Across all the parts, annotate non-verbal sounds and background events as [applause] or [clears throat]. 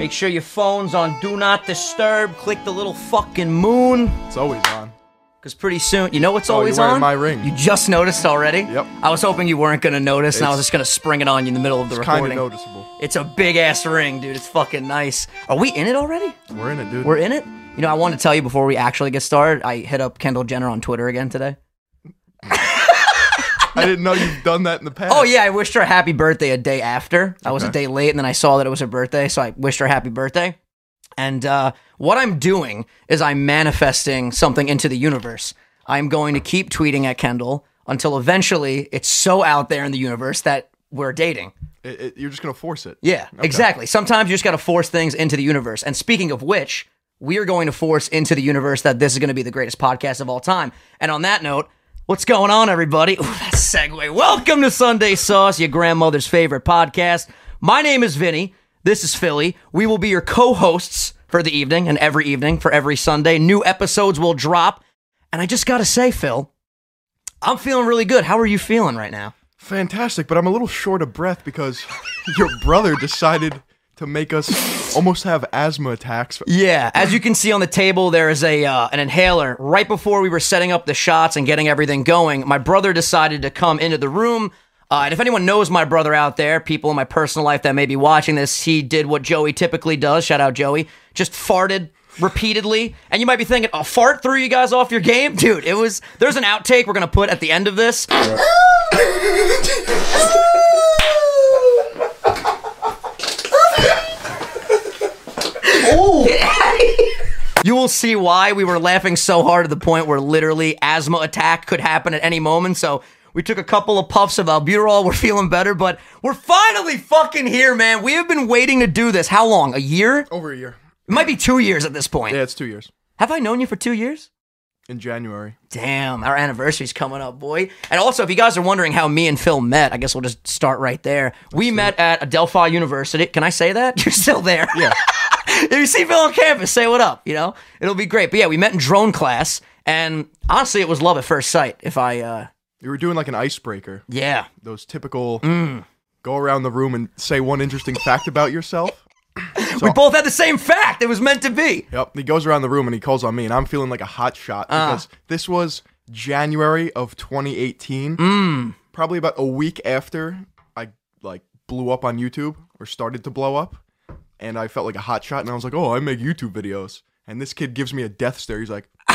Make sure your phone's on Do Not Disturb. Click the little fucking moon. It's always on. Because pretty soon, you know what's Oh, you're always wearing on? my ring. You just noticed already? Yep. I was hoping you weren't going to notice, and I was just going to spring it on you in the middle of the It's kind of recording. noticeable. It's a big ass ring, dude. It's fucking nice. Are we in it already? We're in it, dude. We're in it? You know, I want to tell you before we actually get started, I hit up Kendall Jenner on Twitter again today. I didn't know you've done that in the past. Oh yeah, I wished her a happy birthday a day after. I was a day late, and then I saw that it was her birthday, so I wished her a happy birthday. And uh, what I'm doing is I'm manifesting something into the universe. I'm going to keep tweeting at Kendall until eventually it's so out there in the universe that we're dating. It- it- you're just gonna force it. Yeah, exactly. Sometimes you just got to force things into the universe. And speaking of which, we are going to force into the universe that this is going to be the greatest podcast of all time. And on that note, what's going on, everybody? Ooh, that segue. Welcome to Sunday Sauce, your grandmother's favorite podcast. My name is Vinny. This is Philly. We will be your co hosts for the evening and every evening for every Sunday. New episodes will drop. And I just got to say, Phil, I'm feeling really good. How are you feeling right now? Fantastic, but I'm a little short of breath because your brother decided to make us almost have asthma attacks. Yeah, as you can see on the table, there is a uh, an inhaler. Right before we were setting up the shots and getting everything going, my brother decided to come into the room. Uh, and if anyone knows my brother out there, people in my personal life that may be watching this, he did what Joey typically does. Shout out Joey. Just farted repeatedly. And you might be thinking, a fart threw you guys off your game? Dude, it was. There's an outtake we're going to put at the end of this. [laughs] You will see why we were laughing so hard to the point where literally asthma attack could happen at any moment. So we took a couple of puffs of albuterol. [laughs] We're feeling better, but we're finally fucking here, man. We have been waiting to do this. How long? A year? Over a year. It might be two years at this point. Yeah, it's two years. Have I known you for two years? In January. Damn, our anniversary's coming up, boy. And also, if you guys are wondering how me and Phil met, I guess we'll just start right there. We met at Adelphi University. Can I say that? [laughs] You're still there. Yeah. [laughs] if you see Phil on campus, say what up. You know, it'll be great. But yeah, we met in drone class, and honestly, it was love at first sight. If I, uh, You were doing like an icebreaker. yeah, Those typical Mm. go around the room and say one interesting fact about yourself. We both had the same fact. It was meant to be. Yep. He goes around the room and he calls on me, and I'm feeling like a hot shot Uh. because this was January of 2018. Mm. Probably about a week after I like blew up on YouTube or started to blow up, and I felt like a hot shot, and I was like, "Oh, I make YouTube videos." And this kid gives me a death stare. He's like, [laughs]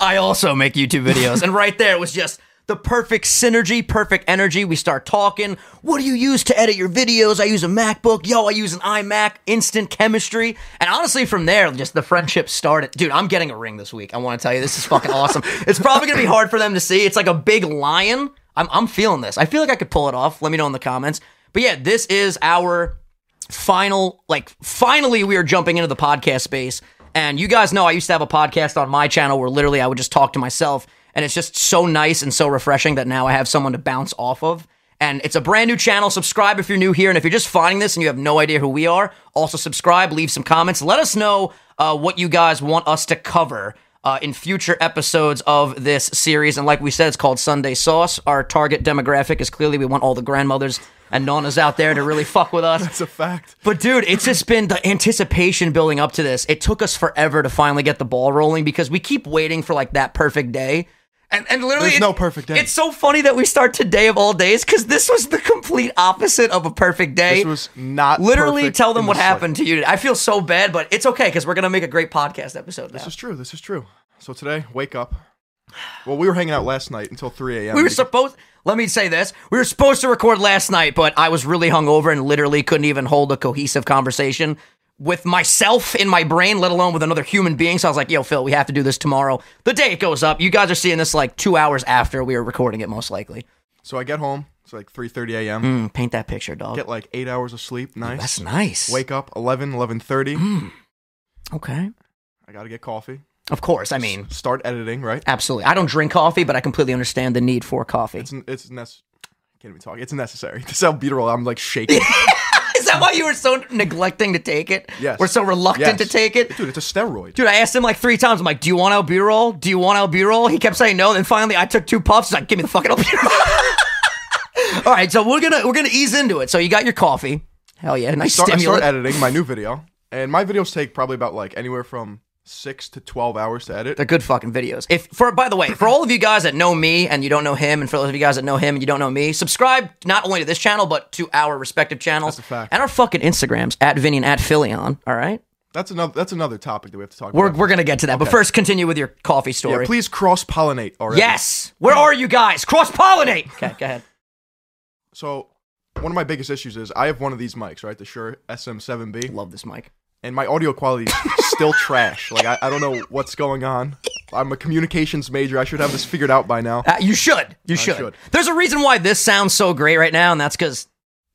I also make YouTube videos, and right there it was just. The perfect synergy, perfect energy. We start talking. What do you use to edit your videos? I use a MacBook. Yo, I use an iMac. Instant chemistry. And honestly, from there, just the friendship started. Dude, I'm getting a ring this week. I want to tell you, this is fucking awesome. [laughs] It's probably gonna be hard for them to see. It's like a big lion. I'm, I'm feeling this. I feel like I could pull it off. Let me know in the comments. But yeah, this is our final like finally we are jumping into the podcast space and you guys know i used to have a podcast on my channel where literally i would just talk to myself. And it's just so nice and so refreshing that now i have someone to bounce off of. And it's a brand new channel. Subscribe if you're new here. And if you're just finding this and you have no idea who we are also subscribe leave some comments. Let us know uh, what you guys want us to cover uh, in future episodes of this series. And like we said, it's called Sunday Sauce. Our target demographic is clearly we want all the grandmothers and nonnas out there to really fuck with us. "It's a fact." But dude, it's just been the anticipation building up to this. It took us forever to finally get the ball rolling because we keep waiting for like that perfect day. And, and literally, There's no perfect day. It's so funny that we start today of all days because this was the complete opposite of a perfect day. This was not literally tell them what the happened to you. I feel so bad, but it's okay because we're gonna make a great podcast episode now. This is true. This is true. So today, wake up. Well, we were hanging out last night until 3 a.m. We were because- supposed. Let me say this: we were supposed to record last night, but I was really hungover and literally couldn't even hold a cohesive conversation with myself in my brain, let alone with another human being. So I was like, "Yo, Phil, we have to do this tomorrow." The day it goes up, you guys are seeing this like two hours after we were recording it, most likely. So I get home. It's like 3:30 a.m. Mm, paint that picture, dog. Get like eight hours of sleep. Nice. That's nice. Wake up 11, 11:30. Mm. Okay. I gotta get coffee. Of course. I mean, Start editing. Right. absolutely. I don't drink coffee, but I completely understand the need for coffee. It's it's nec- Can't even talk. It's necessary. [laughs] This albuterol, I'm like shaking. [laughs] Is that why you were so neglecting to take it? Yes. We're so reluctant to take it. Dude, it's a steroid. Dude, I asked him like three times. I'm like, "Do you want albuterol? Do you want albuterol?" He kept saying no. Then finally, I took two puffs. He's like, "Give me the fucking albuterol." [laughs] All right, so we're gonna we're gonna ease into it. So you got your coffee. Hell yeah, nice start, I start editing my new video, and my videos take probably about like anywhere from six to twelve hours to edit. They're good fucking videos. If for by the way, for all of you guys that know me and you don't know him, and for those of you guys that know him and you don't know me, subscribe not only to this channel but to our respective channels That's a fact. and our fucking Instagrams at Vinny and at Philion. All right, That's another. That's another topic that we have to talk we're about. we're gonna get to that, but first continue with your coffee story. Yeah, please cross pollinate already. Yes, where are you guys? Cross pollinate. [laughs] Okay, go ahead. So one of my biggest issues is I have one of these mics, right? The Shure SM7B, Love this mic. And my audio quality is still trash. Like I, I don't know what's going on. I'm a communications major. I should have this figured out by now. Uh, you should. You should. should. There's a reason why this sounds so great right now, and that's because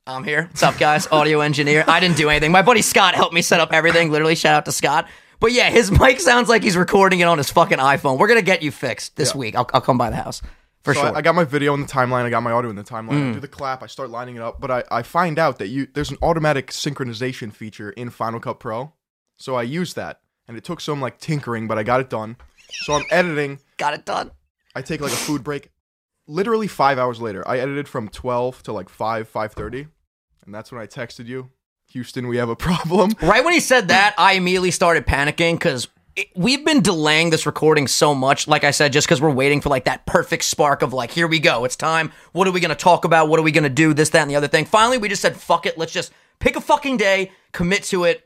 I'm here. What's up, guys? [laughs] Audio engineer. I didn't do anything. My buddy Scott helped me set up everything. Literally, shout out to Scott. But yeah, his [laughs] mic sounds like he's recording it on his fucking iPhone. We're gonna get you fixed this Yeah. week. I'll, I'll come by the house for So sure. Mm. I, I got my video in the timeline. I got my audio in the timeline. I do the clap. I start lining it up, but I, I find out that you there's an automatic synchronization feature in Final Cut Pro. So I use that, and it took some like tinkering, but I got it done. So I'm editing. got it done. I take like a food break. Literally five hours later, I edited from twelve to like five five thirty, and that's when I texted you, Houston, we have a [laughs] problem. Right when he said that, I immediately started panicking because we've been delaying this recording so much. Like I said, just because we're waiting for like that perfect spark of like, here we go, it's time. What are we gonna talk about? What are we gonna do? This, that, and the other thing. Finally, we just said, fuck it. Let's just pick a fucking day, commit to it.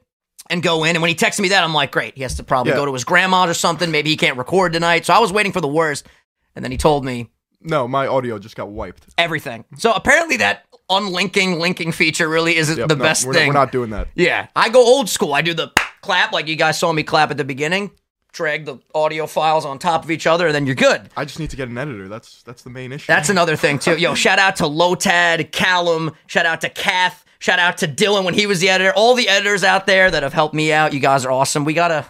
And go in. And when he texted me that, I'm like, great. He has to probably Yeah. go to his grandma's or something. Maybe he can't record tonight. So I was waiting for the worst. And then he told me No, my audio just got wiped. everything. So apparently that unlinking linking feature really isn't Yep, the no, best we're thing. Not, we're not doing that. Yeah, I go old school. I do the clap like you guys saw me clap at the beginning. Drag the audio files on top of each other, and then you're good. I just need to get an editor. That's that's the main issue. That's another thing too. Yo, shout out to Lotad, Callum. Shout out to Kath. Shout out to Dylan when he was the editor. All the editors out there that have helped me out. You guys are awesome. We gotta,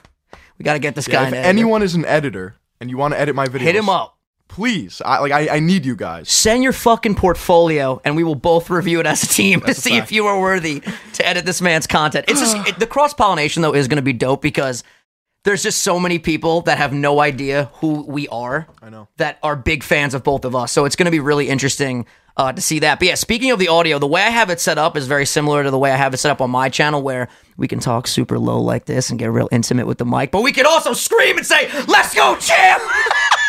we gotta get this guy. if an anyone is an editor and you want to edit my videos, hit him up. Please. I like I, I need you guys. Send your fucking portfolio, and we will both review it as a team [laughs] to a see if fact. you are worthy to edit this man's content. It's just it, the cross pollination though is going to be dope because there's just so many people that have no idea who we are. I know. that are big fans of both of us. So it's going to be really interesting uh, to see that. But yeah, speaking of the audio, the way I have it set up is very similar to the way I have it set up on my channel, where we can talk super low like this and get real intimate with the mic, but we can also scream and say, "Let's go, champ!" [laughs]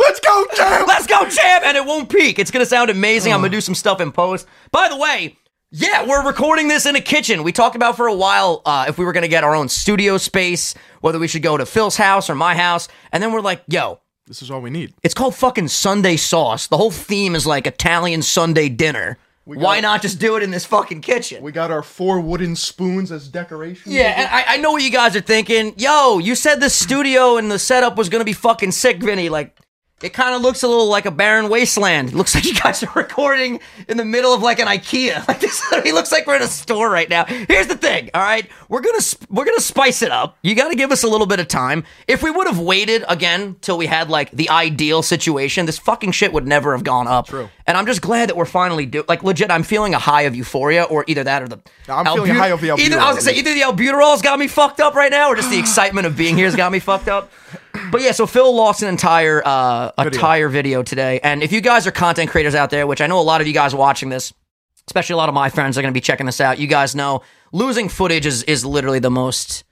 Let's go, champ! Let's go, champ! And it won't peak. It's gonna sound amazing. I'm gonna do some stuff in post. By the way, yeah, we're recording this in a kitchen. We talked about for a while uh, if we were gonna get our own studio space, whether we should go to Phil's house or my house, and then we're like, yo. This is all we need. It's called fucking Sunday sauce. The whole theme is like Italian Sunday dinner. Why not just do it in this fucking kitchen? We got our four wooden spoons as decoration. yeah, and I, I know what you guys are thinking. Yo, you said the studio and the setup was gonna be fucking sick, Vinny. Like, it kind of looks a little like a barren wasteland. It looks [laughs] like you guys are recording in the middle of like an IKEA. [laughs] Like this, it looks like we're in a store right now. Here's the thing, all right? We're gonna sp- we're gonna spice it up. You got to give us a little bit of time. If we would have waited again till we had like the ideal situation, this fucking shit would never have gone up. True. And I'm just glad that we're finally do like legit. I'm feeling a high of euphoria, or either that or the. I'm feeling a high of the Either I was gonna say either the albuterol's got me fucked up right now, or just the excitement of being here's got me fucked up. [laughs] But yeah, so Phil lost an entire uh, entire video today, and if you guys are content creators out there, which I know a lot of you guys watching this, especially a lot of my friends are going to be checking this out. You guys know losing footage is is literally the most.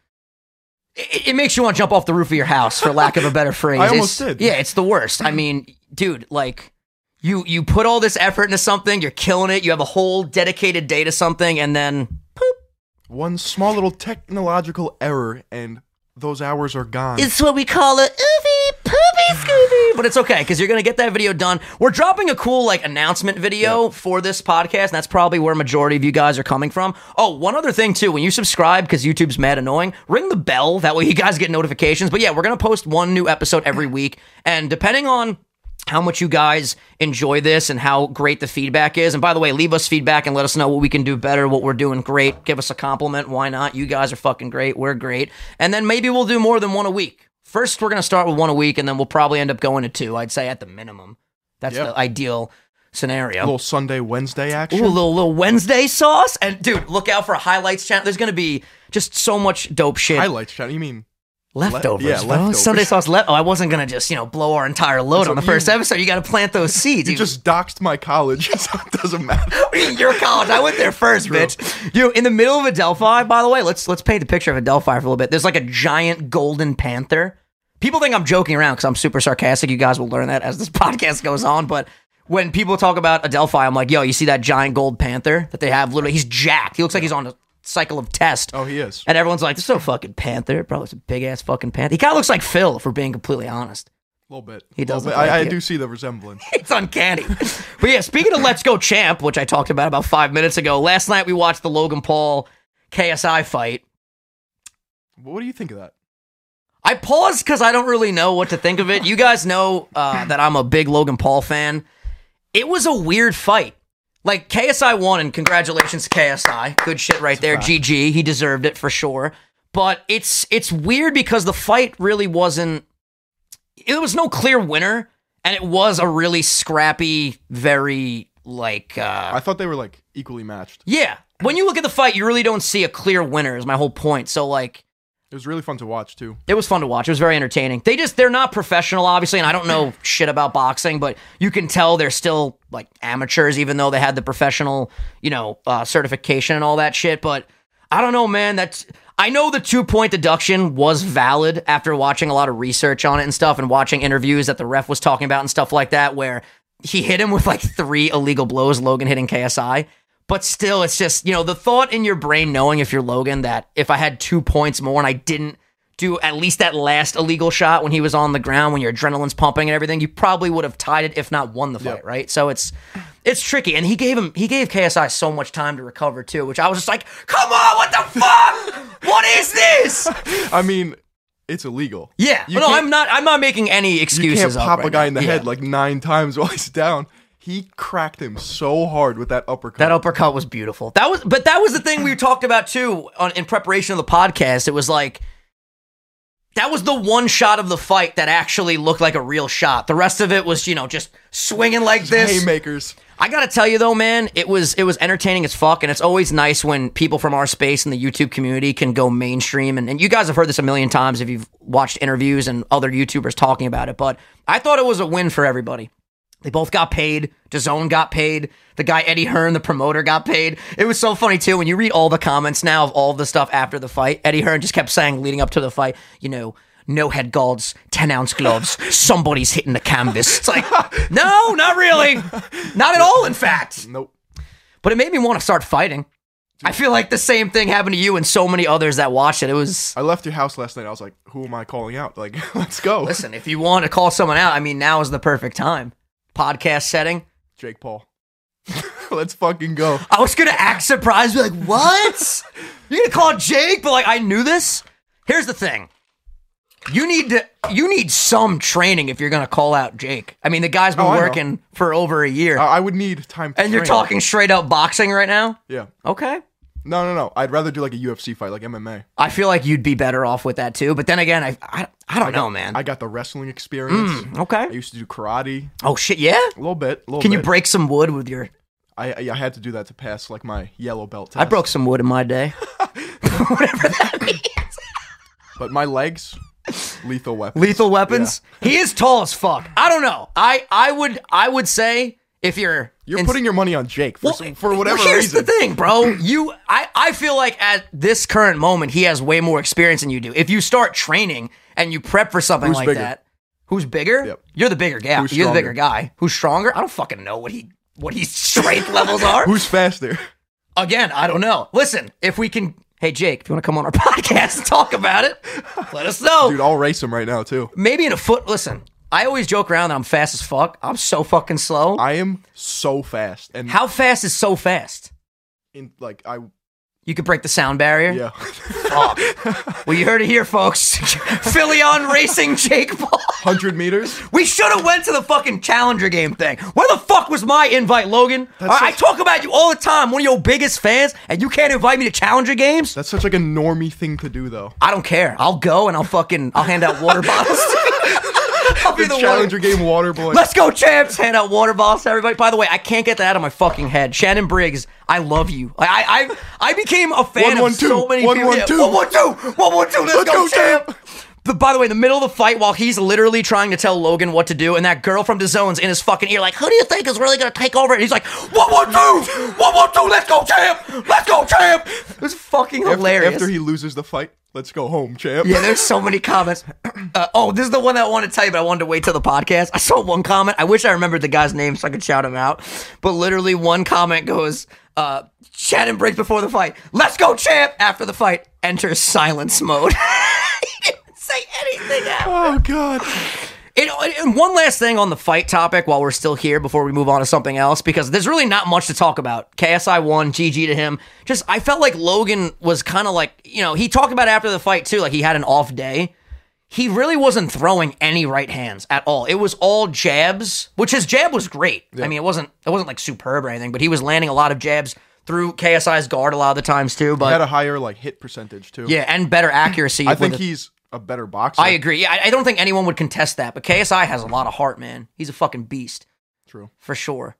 It, it makes you want to jump off the roof of your house, for lack of a better [laughs] phrase. I almost It's- did. Yeah, it's the worst. I mean, dude, like you you put all this effort into something, you're killing it. You have a whole dedicated day to something, and then One small little technological error, and those hours are gone. It's what we call a oofy poopy scooby. But it's okay because you're gonna get that video done. We're dropping a cool like announcement video for this podcast, and that's probably where majority of you guys are coming from. Oh, one other thing too, when you subscribe, because YouTube's mad annoying, ring the bell. That way you guys get notifications. But yeah, we're gonna post one new episode every week, and depending on how much you guys enjoy this and how great the feedback is. And by the way, leave us feedback and let us know what we can do better, what we're doing great. Give us a compliment. Why not? You guys are fucking great. We're great. And then maybe we'll do more than one a week. First, we're going to start with one a week, and then we'll probably end up going to two, I'd say at the minimum. That's Yeah. the ideal scenario. A little Sunday, Wednesday action. Ooh, a little, little Wednesday sauce. And dude, look out for a highlights channel. There's going to be just so much dope shit. Highlights channel. You mean Leftovers, yeah, bro. leftovers. Sunday sauce left. Oh, I wasn't gonna just you know blow our entire load on the you- first episode. You got to plant those [laughs] seeds. You just doxed my college, [laughs] so it doesn't matter. [laughs] your college. I went there first, bitch. You know, in the middle of Adelphi, by the way, let's let's paint the picture of Adelphi for a little bit. There's like a giant golden panther. People think I'm joking around because I'm super sarcastic. You guys will learn that as this podcast goes on. But when people talk about Adelphi, I'm like, yo, you see that giant gold panther that they have? Literally, he's jacked. He looks like he's on a cycle of test. Oh, he is. And everyone's like, this is no fucking panther, Probably a big ass fucking panther. He kind of looks like Phil, if we're being completely honest. A little bit. He does bit. like I, I do see the resemblance. [laughs] It's uncanny. but yeah, speaking of Let's Go Champ, which I talked about about five minutes ago, last night we watched the Logan Paul KSI fight. what do you think of that? I paused because I don't really know what to think of it. You guys know uh, that I'm a big Logan Paul fan. It was a weird fight. Like KSI won, and congratulations to KSI. Good shit right there. GG. He deserved it for sure. But it's it's weird because the fight really wasn't. It was no clear winner, and it was a really scrappy, very like. Uh, I thought they were like equally matched. yeah. When you look at the fight, you really don't see a clear winner. Is my whole point. So like. It was really fun to watch too. It was fun to watch. It was very entertaining. They just they're not professional, obviously, and I don't know [laughs] shit about boxing, but you can tell they're still like amateurs, even though they had the professional, you know, uh, certification and all that shit. But I don't know, man. That's I know the two point deduction was valid after watching a lot of research on it and stuff, and watching interviews that the ref was talking about and stuff like that, where he hit him with like three illegal blows. Logan hitting KSI. But still, it's just, you know, the thought in your brain knowing if you're Logan that if I had two points more and I didn't do at least that last illegal shot when he was on the ground, when your adrenaline's pumping and everything, you probably would have tied it, if not won the fight, Yep. right? So it's it's tricky. And he gave him he gave KSI so much time to recover too, which I was just like, come on, what the fuck? what is this? [laughs] I mean, it's illegal. Yeah. You no, I'm not I'm not making any excuses. You can't pop right a guy now. in the Yeah. head like nine times [laughs] while he's down. He cracked him so hard with that uppercut. That uppercut was beautiful. That was, but that was the thing we talked about too on in preparation of the podcast. It was like that was the one shot of the fight that actually looked like a real shot. The rest of it was, you know, just swinging like this. haymakers. I gotta tell you though, man, it was it was entertaining as fuck, and it's always nice when people from our space in the YouTube community can go mainstream. And, and you guys have heard this a million times if you've watched interviews and other YouTubers talking about it. But I thought it was a win for everybody. They both got paid. DAZN got paid. The guy Eddie Hearn, the promoter, got paid. It was so funny too when you read all the comments now of all the stuff after the fight. Eddie Hearn just kept saying leading up to the fight, you know, no head guards, ten ounce gloves. Somebody's hitting the canvas. It's like, [laughs] no, not really, not at all. In fact, Nope. but it made me want to start fighting. I feel like the same thing happened to you and so many others that watched it. It was I left your house last night. I was like, who am I calling out? Like, [laughs] let's go. listen. If you want to call someone out, I mean, now is the perfect time. Podcast setting. Jake Paul. [laughs] let's fucking go. I was gonna act surprised, be like, "What? [laughs] You're gonna call Jake?" But like, I knew this. Here's the thing: you need to, you need some training if you're gonna call out Jake. I mean, the guy's been Oh, I know. working for over a year, I, I would need time to and you're train. talking straight up boxing right now. Yeah. Okay, No, no, no. I'd rather do like a UFC fight, like MMA. I feel like you'd be better off with that too. But then again, I, I, I don't know, man. I got the wrestling experience. I okay. I used to do karate Oh shit, yeah. a little bit. Little Can you break some wood with your? I, I I had to do that to pass like my yellow belt test. I broke some wood in my day. [laughs] [laughs] Whatever that means. but my legs, lethal weapon. Lethal weapons. He is tall as fuck. I don't know. I I would I would say if you're You're in- putting your money on Jake for, Well, some- for whatever well, here's reason. the thing, bro. You I I feel like at this current moment he has way more experience than you do. If you start training and you prep for something Who's like bigger? that, who's bigger? Yep. You're the bigger guy. Who's You're the bigger guy. Who's stronger? I don't fucking know what he what his strength levels are. [laughs] Who's faster? Again, I don't know. Listen, if we can Hey Jake, if you want to come on our [laughs] podcast and talk about it, let us know. Dude, I'll race him right now too. Maybe in a foot. Listen, I always joke around that I'm fast as fuck. I'm so fucking slow. I am so fast, and How fast is so fast? in like I You could break the sound barrier. yeah. [laughs] Fuck. well, you heard it here, folks. [laughs] Philly on racing Jake Paul. Hundred meters. We should have went to the fucking Challenger game thing. Where the fuck was my invite, Logan? I, I talk about you all the time. One of your biggest fans, and you can't invite me to Challenger games. That's such like a normie thing to do, though. I don't care. I'll go and I'll fucking I'll hand out water [laughs] bottles. I'll be The the Challenger game water boy. Let's go, champs! Hand out water bottles to everybody. By the way, I can't get that out of my fucking head. Shannon Briggs, I love you. I I I, I became a fan One, of two. so many One, people. one, two. One one two. One one two. Let's, Let's go, go, champ. The, by the way, in the middle of the fight, while he's literally trying to tell Logan what to do, and that girl from DAZN's in his fucking ear, like, "Who do you think is really gonna take over?" And he's like, What "One, one, two, one, one, two, let's go, champ, let's go, champ." It was fucking After, hilarious. after he loses the fight, let's go home, champ. Yeah, there's so many comments. [clears throat] Uh, oh, this is the one that I wanted to tell you, but I wanted to wait till the podcast. I saw one comment. I wish I remembered the guy's name so I could shout him out. But literally, one comment goes, uh, Shannon Briggs before the fight. Let's go, champ! After the fight, enters silence mode. [laughs] he didn't say anything after. Oh god. And, and one last thing on the fight topic while we're still here before we move on to something else, because there's really not much to talk about. KSI won, GG to him. Just, I felt like Logan was kind of like, you know, he talked about after the fight too, like he had an off day. He really wasn't throwing any right hands at all. It was all jabs, which his jab was great. I mean, it wasn't it wasn't like superb or anything, but he was landing a lot of jabs through KSI's guard a lot of the times too. But he had a higher like hit percentage too. yeah, and better accuracy. I think the- he's a better boxer. I agree. Yeah, I, I don't think anyone would contest that. But KSI has a lot of heart, man. He's a fucking beast True. for sure.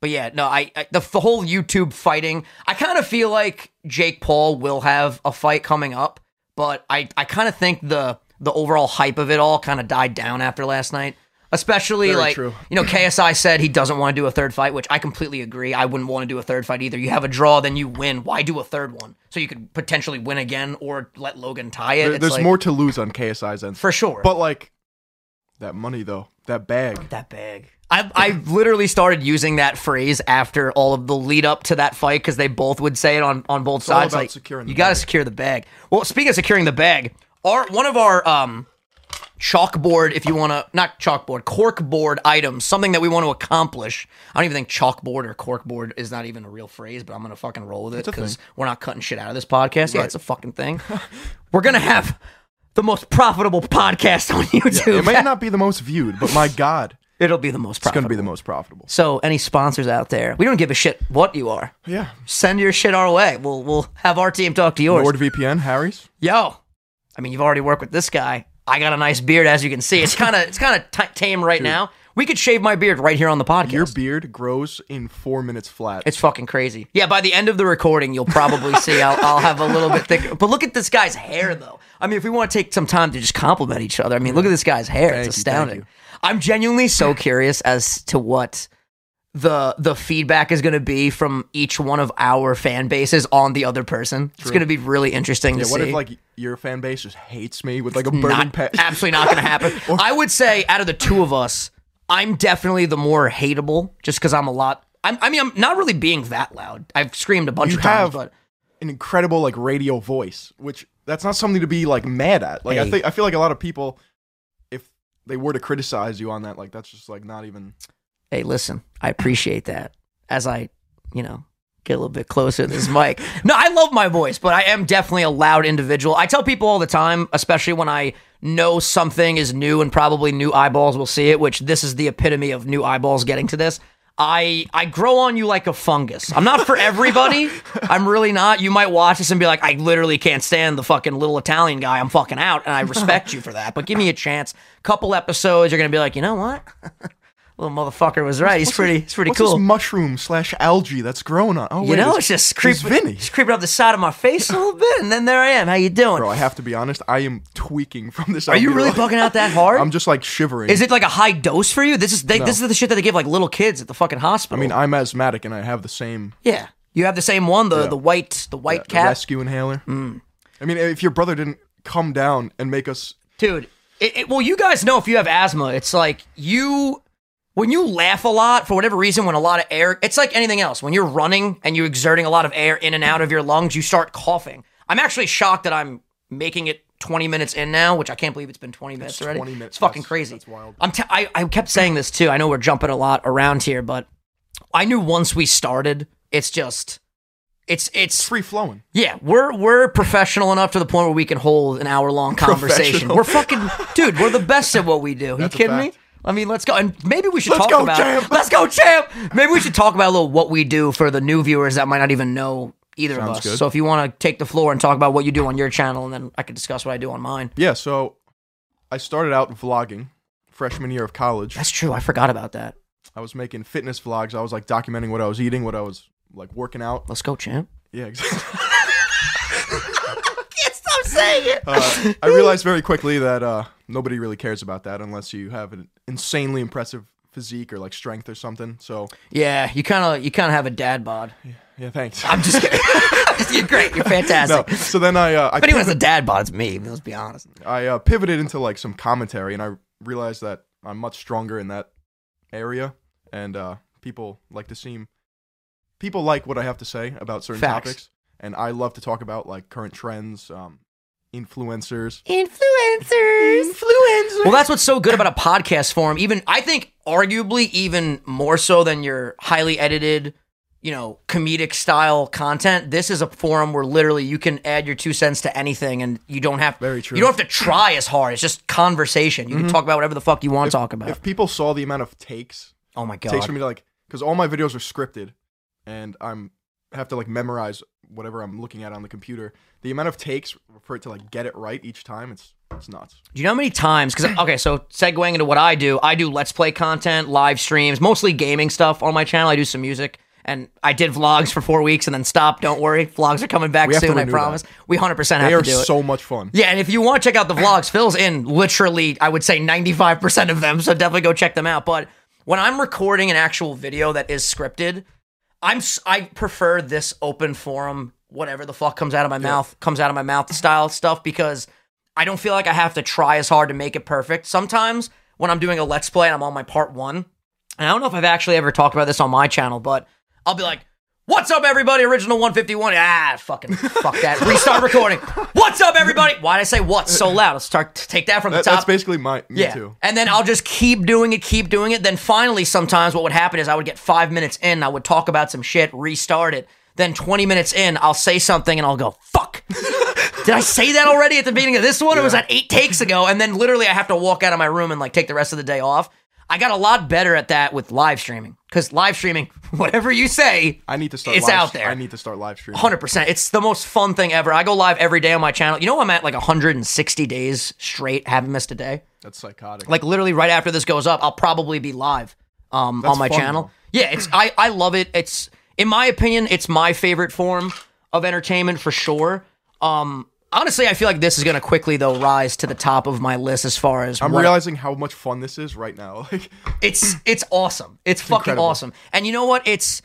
But yeah, no, I, I the, the whole YouTube fighting. I kind of feel like Jake Paul will have a fight coming up, but I I kind of think the the overall hype of it all kind of died down after last night. Especially Very like true. you know, KSI said he doesn't want to do a third fight, which I completely agree. I wouldn't want to do a third fight either. You have a draw, then you win. Why do a third one? So you could potentially win again or let Logan tie it. There- It's there's like- more to lose on KSI's end. for sure. But like that money though, that bag. that bag. I I literally started using that phrase after all of the lead up to that fight because they both would say it on on both all sides. about like securing the you got to bag. secure the bag. Well, speaking of securing the bag, our one of our um chalkboard, if you want to, not chalkboard, corkboard items, something that we want to accomplish. I don't even think chalkboard or corkboard is not even a real phrase, but I'm gonna fucking roll with it because we're not cutting shit out of this podcast. Yeah, it's a fucking thing. [laughs] we're gonna have. The most profitable podcast on [laughs] YouTube. It might [laughs] not be the most viewed, but my god, It'll be the most it's going profitable. to be the most profitable. So, any sponsors out there, we don't give a shit what you are. Yeah. Send your shit our way. We'll we'll have our team talk to yours. NordVPN, Harry's. Yo, I mean, you've already worked with this guy. I got a nice beard, as you can see. It's kind of it's kind of tame right now. We could shave my beard right here on the podcast. Your beard grows in four minutes flat. it's fucking crazy. Yeah, by the end of the recording, you'll probably see I'll, I'll have a little bit thicker. But look at this guy's hair, though. I mean, if we want to take some time to just compliment each other, I mean, look at this guy's hair. Thank it's you, astounding. you. I'm genuinely so curious as to what the the feedback is going to be from each one of our fan bases on the other person. It's going to be really interesting yeah, to what see. if like your fan base just hates me with like a burning pet? absolutely not going to happen. [laughs] I would say out of the two of us, I'm definitely the more hateable, just because I'm a lot. I'm, I mean, I'm not really being that loud. I've screamed a bunch You of times, have- but An incredible like radio voice, which that's not something to be like mad at. Like Hey. I think I feel like a lot of people, if they were to criticize you on that, like that's just like not even. Hey, listen, I appreciate that. As I, you know, get a little bit closer to this mic. [laughs] No, I love my voice, but I am definitely a loud individual. I tell people all the time, especially when I know something is new and probably new eyeballs will see it, which this is the epitome of new eyeballs getting to this. I I grow on you like a fungus. I'm not for everybody. [laughs] I'm really not. You might watch this and be like, I literally can't stand the fucking little Italian guy. I'm fucking out, and I respect [laughs] you for that. But give me a chance. Couple episodes, you're gonna be like, you know what? Little motherfucker was right. He's pretty. He's pretty What's cool. this mushroom slash algae that's growing on? Oh, you wait, know, it's, it's just creeping, Vinny. just creeping up the side of my face a little bit, and then there I am. How you doing? Bro, I have to be honest. I am tweaking from this. Are you really albuterol. bugging out that hard? I'm just like shivering. is it like a high dose for you? This is they, this is the shit that they give like little kids at the fucking hospital. I mean, I'm asthmatic and I have the same yeah, you have the same one, the Yeah. the white the white the cap, rescue inhaler. Mm. I mean, if your brother didn't come down and make us, dude. It, it, well, you guys know if you have asthma, it's like you when you laugh a lot for whatever reason, when a lot of air, it's like anything else. When you're running and you're exerting a lot of air in and out of your lungs, you start coughing. I'm actually shocked that I'm making it 20 minutes in now, which I can't believe it's been 20 minutes already. 20 minutes. It's fucking crazy. that's wild. I'm t- I, I kept saying this too. I know we're jumping a lot around here, but I knew once we started, it's just, it's it's free flowing. yeah, we're we're professional enough to the point where we can hold an hour long [laughs] conversation. We're fucking dude. We're the best at what we do. That's a you kidding me? Fact. I mean, let's go. And maybe we should Let's talk go, about. champ. Let's go, champ. Maybe we should talk about a little what we do for the new viewers that might not even know either of us. good. So if you want to take the floor and talk about what you do on your channel, and then I can discuss what I do on mine. Yeah, so I started out vlogging freshman year of college. That's true. I forgot about that. I was making fitness vlogs. I was like documenting what I was eating, what I was like working out. Let's go, champ. Yeah, exactly. [laughs] [laughs] Can't stop saying it. Uh, I realized very quickly that uh, nobody really cares about that unless you have an insanely impressive physique or like strength or something. So Yeah, you kind of you kind of have a dad bod. yeah, thanks. I'm just kidding. [laughs] [laughs] you're great. You're no, fantastic. so then I uh, I, If anyone has a dad bod, it's me. Let's be honest. I uh, pivoted into like some commentary, and I realized that I'm much stronger in that area, and uh, people like to seem people like what I have to say about certain Facts. topics, and I love to talk about like current trends, um, influencers. Influencers. Influencers. Well, that's what's so good about a podcast form. Even I think, arguably, even more so than your highly edited, you know, comedic style content. This is a forum where literally you can add your two cents to anything, and you don't have Very true. You don't have to try as hard. It's just conversation. You can mm-hmm. talk about whatever the fuck you want to talk about. if people saw the amount of takes oh my it takes for me to like, because all my videos are scripted, and I'm have to like memorize whatever I'm looking at on the computer. The amount of takes for it to like get it right each time, it's it's nuts. Do you know how many times? Because okay, so segueing into what I do, I do let's play content, live streams, mostly gaming stuff on my channel. I do some music, and I did vlogs for four weeks and then stopped. Don't worry, vlogs are coming back We have to soon. I promise. We hundred percent have to do it. They are so much fun. yeah, and if you want to check out the vlogs, Phil's in literally, I would say ninety five percent of them. So definitely go check them out. But when I'm recording an actual video that is scripted, I'm I prefer this open forum, whatever the fuck comes out of my mouth comes out of my mouth style stuff because I don't feel like I have to try as hard to make it perfect. Sometimes when I'm doing a let's play and I'm on my part one, and I don't know if I've actually ever talked about this on my channel, but I'll be like, What's up, everybody? Original 151. Ah, fucking fuck that. [laughs] Restart recording. What's up, everybody? Why'd I say what so loud? Let's start take that from That- the top. that's basically my me Yeah. too. And then I'll just keep doing it, keep doing it. Then finally, sometimes what would happen is I would get five minutes in, I would talk about some shit, restart it. Then 20 minutes in, I'll say something and I'll go, fuck. [laughs] Did I say that already at the beginning of this one? It was that eight takes ago? And then literally I have to walk out of my room and like take the rest of the day off. I got a lot better at that with live streaming. Because live streaming, [laughs] whatever you say, I need to start. It's live, out there. I need to start live streaming. Hundred percent. It's the most fun thing ever. I go live every day on my channel. You know I'm at like 160 days straight, haven't missed a day. That's psychotic. Like literally right after this goes up, I'll probably be live um, That's on my fun, channel. though. Yeah, it's I I love it. It's in my opinion, it's my favorite form of entertainment for sure. Um, honestly, I feel like this is gonna quickly though rise to the top of my list as far as I'm what- realizing how much fun this is right now. [laughs] Like, it's it's awesome. It's, fucking incredible. awesome. And you know what? It's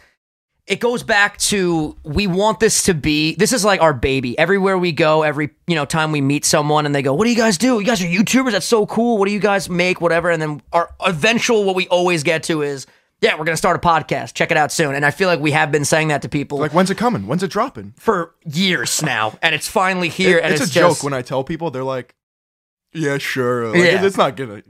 it goes back to we want this to be this is like our baby. Everywhere we go, every you know time we meet someone and they go, "What do you guys do? You guys are YouTubers. That's so cool. What do you guys make? Whatever." And then our eventual what we always get to is, "Yeah, we're gonna start a podcast. Check it out soon." And I feel like we have been saying that to people like when's it coming? When's it dropping? for years now, and it's finally here. and it's, it's, a just, joke when I tell people. They're like, "Yeah, sure." Like, Yeah. It's not gonna.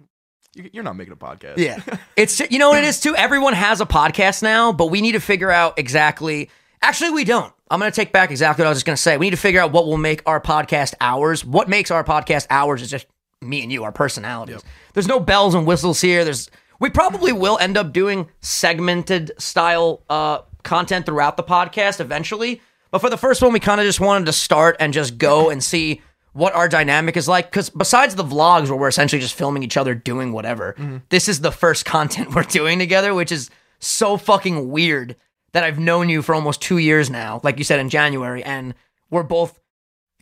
you- You're not making a podcast. Yeah. It's you know what it is too. Everyone has a podcast now, but we need to figure out exactly. Actually, we don't. I'm going to take back exactly what I was just going to say. We need to figure out what will make our podcast ours. What makes our podcast ours is just me and you, our personalities. There's no bells and whistles here. There's we probably will end up doing segmented style uh, content throughout the podcast eventually. But for the first one, we kind of just wanted to start and just go and see what our dynamic is like. Because besides the vlogs where we're essentially just filming each other doing whatever, this is the first content [laughs] we're doing together, which is so fucking weird that I've known you for almost two years now, like you said in January, and we're both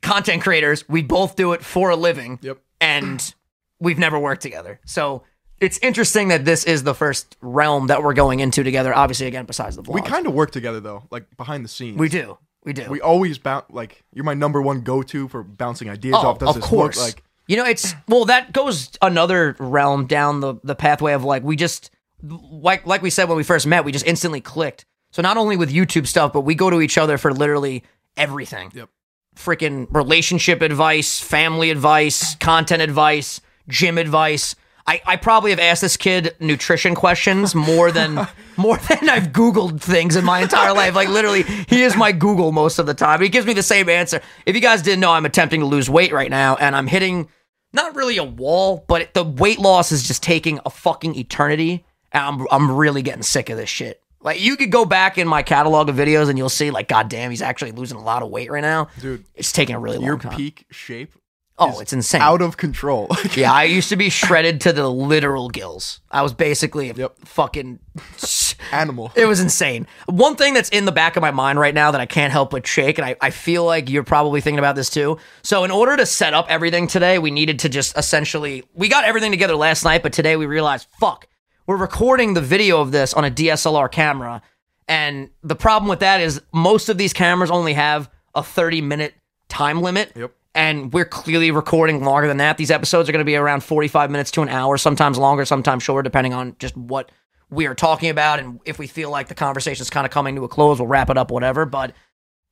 content creators. We both do it for a living. Yep. And we've never worked together. So it's interesting that this is the first realm that we're going into together. Obviously, again, besides the vlogs. We kind of work together though, like behind the scenes. we do. We do. We always bounce. Like you're my number one go-to for bouncing ideas Oh, off. Does of this course. look like? you know, it's well that goes another realm down the the pathway of like we just like like we said when we first met, we just instantly clicked. So not only with YouTube stuff, but we go to each other for literally everything. Yep. Freaking relationship advice, family advice, content advice, gym advice. I, I probably have asked this kid nutrition questions more than [laughs] more than I've Googled things in my entire life. Like literally, he is my Google most of the time. He gives me the same answer. If you guys didn't know, I'm attempting to lose weight right now, and I'm hitting not really a wall, but the weight loss is just taking a fucking eternity. And I'm I'm really getting sick of this shit. Like you could go back in my catalog of videos and you'll see like, god damn, he's actually losing a lot of weight right now. Dude, It's taking a really long Your time. peak shape Oh, it's insane. out of control. [laughs] Yeah, I used to be shredded to the literal gills. I was basically a Yep. fucking. [laughs] Animal. It was insane. One thing that's in the back of my mind right now that I can't help but shake, and I, I feel like you're probably thinking about this too. So, in order to set up everything today, we needed to just essentially. We got everything together last night, but today we realized, fuck, we're recording the video of this on a DSLR camera. And the problem with that is most of these cameras only have a 30 minute time limit. Yep. And we're clearly recording longer than that. These episodes are going to be around 45 minutes to an hour, sometimes longer, sometimes shorter, depending on just what we are talking about. And if we feel like the conversation is kind of coming to a close, we'll wrap it up, whatever. But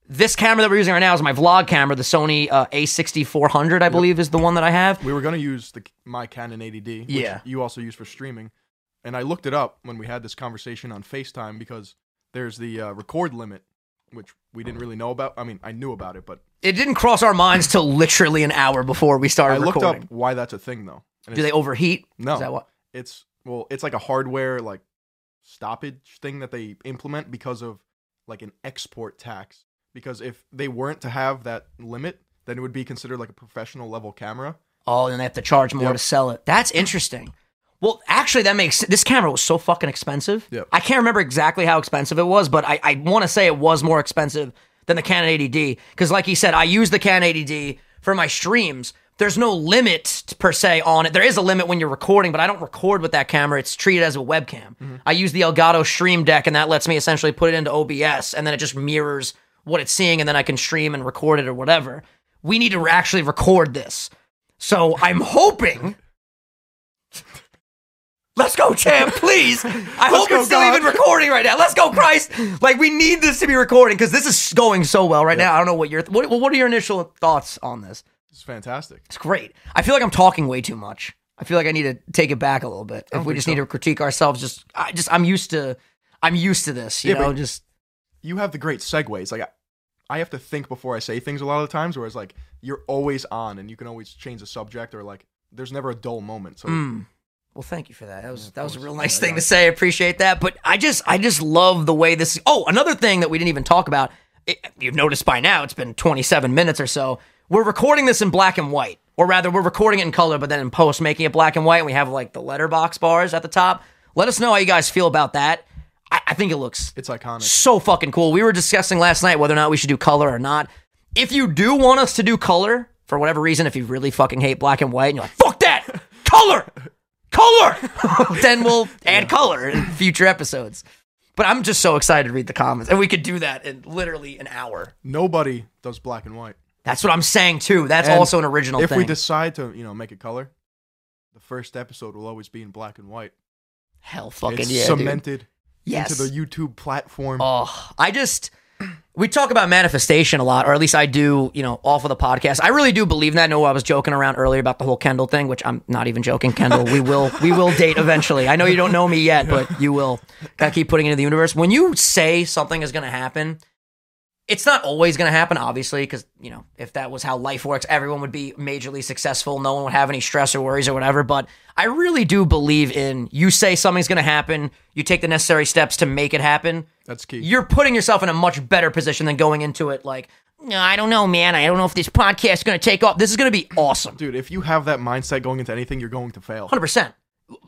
this camera that we're using right now is my vlog camera, the Sony uh, A6400, I believe, is the one that I have. we were gonna use the my Canon 80D, which Yeah. you also use for streaming, and I looked it up when we had this conversation on Facetime because there's the uh, record limit, which we didn't really know about. I mean, I knew about it, but It didn't cross our minds till literally an hour before we started I looked recording. up why that's a thing though. And Do they overheat? No. Is that what? it's well, it's like a hardware like stoppage thing that they implement because of like an export tax. Because if they weren't to have that limit, then it would be considered like a professional level camera. Oh, and they have to charge more Yep. to sell it. That's interesting. Well, actually, that makes this camera was so fucking expensive. Yep. I can't remember exactly how expensive it was, but I, I want to say it was more expensive than the Canon 80D because, like he said, I use the Canon 80D for my streams. There's no limit per se on it. There is a limit when you're recording, but I don't record with that camera. It's treated as a webcam. Mm-hmm. I use the Elgato Stream Deck, and that lets me essentially put it into OBS, and then it just mirrors what it's seeing, and then I can stream and record it or whatever. We need to actually record this. So I'm hoping. Let's go, champ, please. [laughs] I hope go, it's still God. even recording right now. Let's go, Christ. Like, we need this to be recording because this is going so well right now. I don't know what your what, what are your initial thoughts on this? It's fantastic. It's great. I feel like I'm talking way too much. I feel like I need to take it back a little bit. If we just so. need to critique ourselves, just I just I'm used to I'm used to this, you Yeah, know, just you have the great segues. Like I, I have to think before I say things a lot of the times, whereas like you're always on and you can always change the subject or like there's never a dull moment. So Mm. Well, thank you for that. That was that was a real nice thing to say. I appreciate that. But I just I just love the way this. Oh, another thing that we didn't even talk about. It, you've noticed by now. It's been 27 minutes or so. We're recording this in black and white, or rather, we're recording it in color, but then in post making it black and white. And we have like the letterbox bars at the top. Let us know how you guys feel about that. I, I think it looks it's iconic. so fucking cool. We were discussing last night whether or not we should do color or not. If you do want us to do color, for whatever reason, if you really fucking hate black and white and you're like, fuck that, color, [laughs] color, [laughs] then we'll [laughs] add color in future episodes. But I'm just so excited to read the comments. And we could do that in literally an hour. Nobody does black and white. That's what I'm saying too. That's And also an original if thing. we decide to, you know, make it color, the first episode will always be in black and white. Hell fucking it's yeah. dude. cemented Yes. into the YouTube platform. Oh, I just we talk about manifestation a lot, or at least I do, you know, off of the podcast. I really do believe that. I know I was joking around earlier about the whole Kendall thing, which I'm not even joking. Kendall, we will [laughs] we will date eventually. I know you don't know me yet, but you will. Gotta keep putting it into the universe. When you say something is gonna happen, it's not always going to happen, obviously, because, you know, if that was how life works, everyone would be majorly successful. No one would have any stress or worries or whatever. But I really do believe in you say something's going to happen, you take the necessary steps to make it happen. That's key. You're putting yourself in a much better position than going into it like, no, I don't know, man. I don't know if this podcast is going to take off. This is going to be awesome. Dude, if you have that mindset going into anything, you're going to fail. 100%.